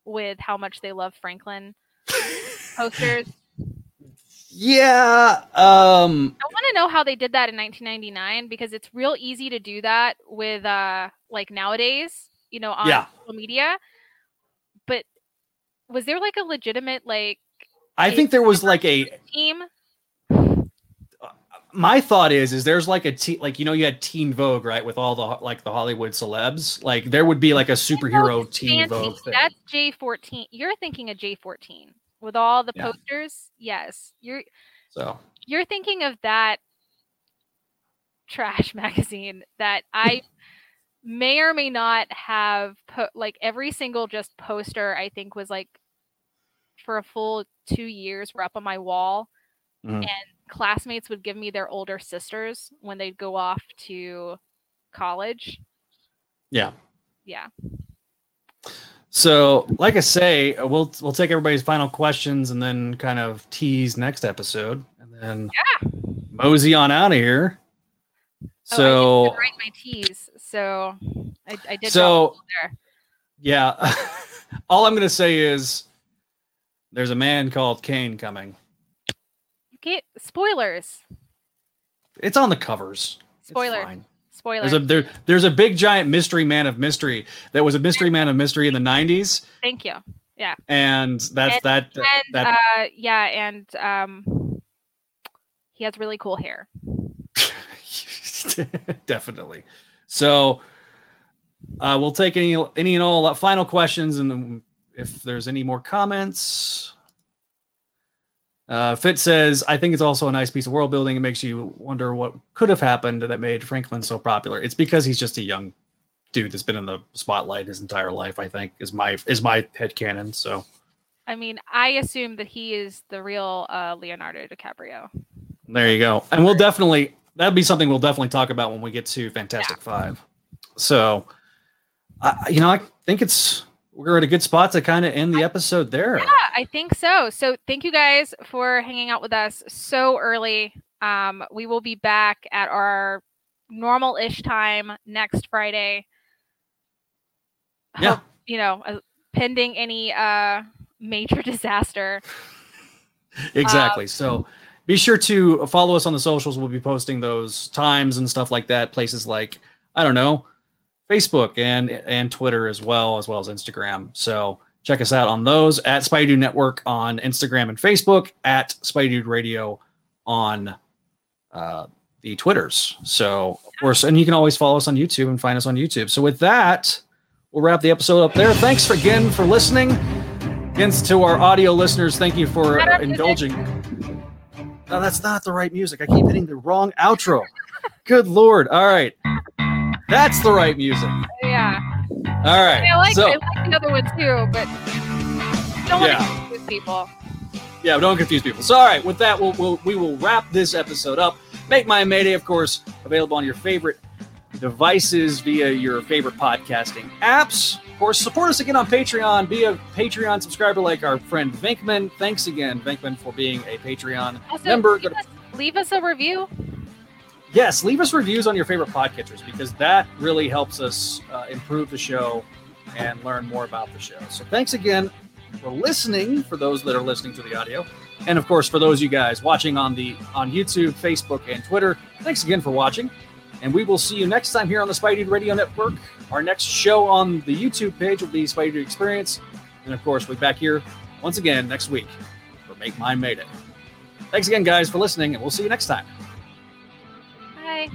with how much they love Franklin posters? Yeah. Um. I want to know how they did that in 1999 because it's real easy to do that with uh like nowadays, you know, on Yeah. social media. But was there like a legitimate like I think there was like a team? My thought is is there's like a te- like you know you had Teen Vogue right with all the like the Hollywood celebs like there would be like a superhero Teen. Vogue thing. That's J14. You're thinking of J14 with all the Yeah. posters. Yes, you're So you're thinking of that trash magazine that I may or may not have put like every single just poster I think was like for a full 2 years were up on my wall Mhm. and classmates would give me their older sisters when they'd go off to college. yeah. Yeah. So like I say, we'll we'll take everybody's final questions and then kind of tease next episode and then yeah. mosey on out of here. Oh, So I didn't write my T's, so I, I did. So- there. yeah, all I'm gonna say is there's a man called Kaine coming. Okay, spoilers. It's on the covers. Spoiler. fine. Spoilers. There's a there, there's a big giant mystery man of mystery that was a mystery man of mystery in the 90s Thank you. Yeah. And that's And- that And that uh, yeah, and um, he has really cool hair. definitely so uh we'll take any any and all final questions and if there's any more comments uh fit says i think it's also a nice piece of world building it makes you wonder what could have happened that made franklin so popular it's because he's just a young dude that's been in the spotlight his entire life i think is my is my head canon so I mean, I assume that he is the real uh, Leonardo DiCaprio. There you go. And we'll definitely that'd be something we'll definitely talk about when we get to Fantastic Five. So, I you know, I think it's we're at a good spot to kind of end the episode there. Yeah, I think so. So thank you guys for hanging out with us so early. Um, we will be back at our normal-ish time next Friday. Yeah. Hope, you know, uh, pending any uh major disaster. Exactly. so, be sure to follow us on the socials. We'll be posting those times and stuff like that. Places like I don't know, Facebook and and Twitter as well, as well as Instagram. So check us out on those at Spidey Dude Network on Instagram and Facebook, at Spidey Dude Radio on uh, the Twitters. So of course, and you can always follow us on YouTube and find us on YouTube. So with that, we'll wrap the episode up there. Thanks for, again for listening. Again, to our audio listeners, thank you for uh, indulging. No, that's not the right music. I keep hitting the wrong outro. Good lord! All right, that's the right music. Yeah. All right. I like so, I like the other one too, but don't want to Yeah. confuse people. yeah, don't confuse people. So, all right, with that, we'll, we'll we will wrap this episode up. Make Mine Mayday, of course, available on your favorite devices via your favorite podcasting apps. Of course, support us again on Patreon. Be a Patreon subscriber like our friend Venkman. Thanks again, Venkman, for being a Patreon Also, member. leave us, leave us a review. Yes, leave us reviews on your favorite podcatchers because that really helps us uh, improve the show and learn more about the show. So thanks again for listening, for those that are listening to the audio. And of course, for those of you guys watching on the on YouTube, Facebook, and Twitter, thanks again for watching. And we will see you next time here on the Spidey Radio Network. Our next show on the YouTube page will be Spidey Experience. And of course, we'll be back here once again next week for Make Mine Mayday. Thanks again, guys, for listening, and we'll see you next time. Bye.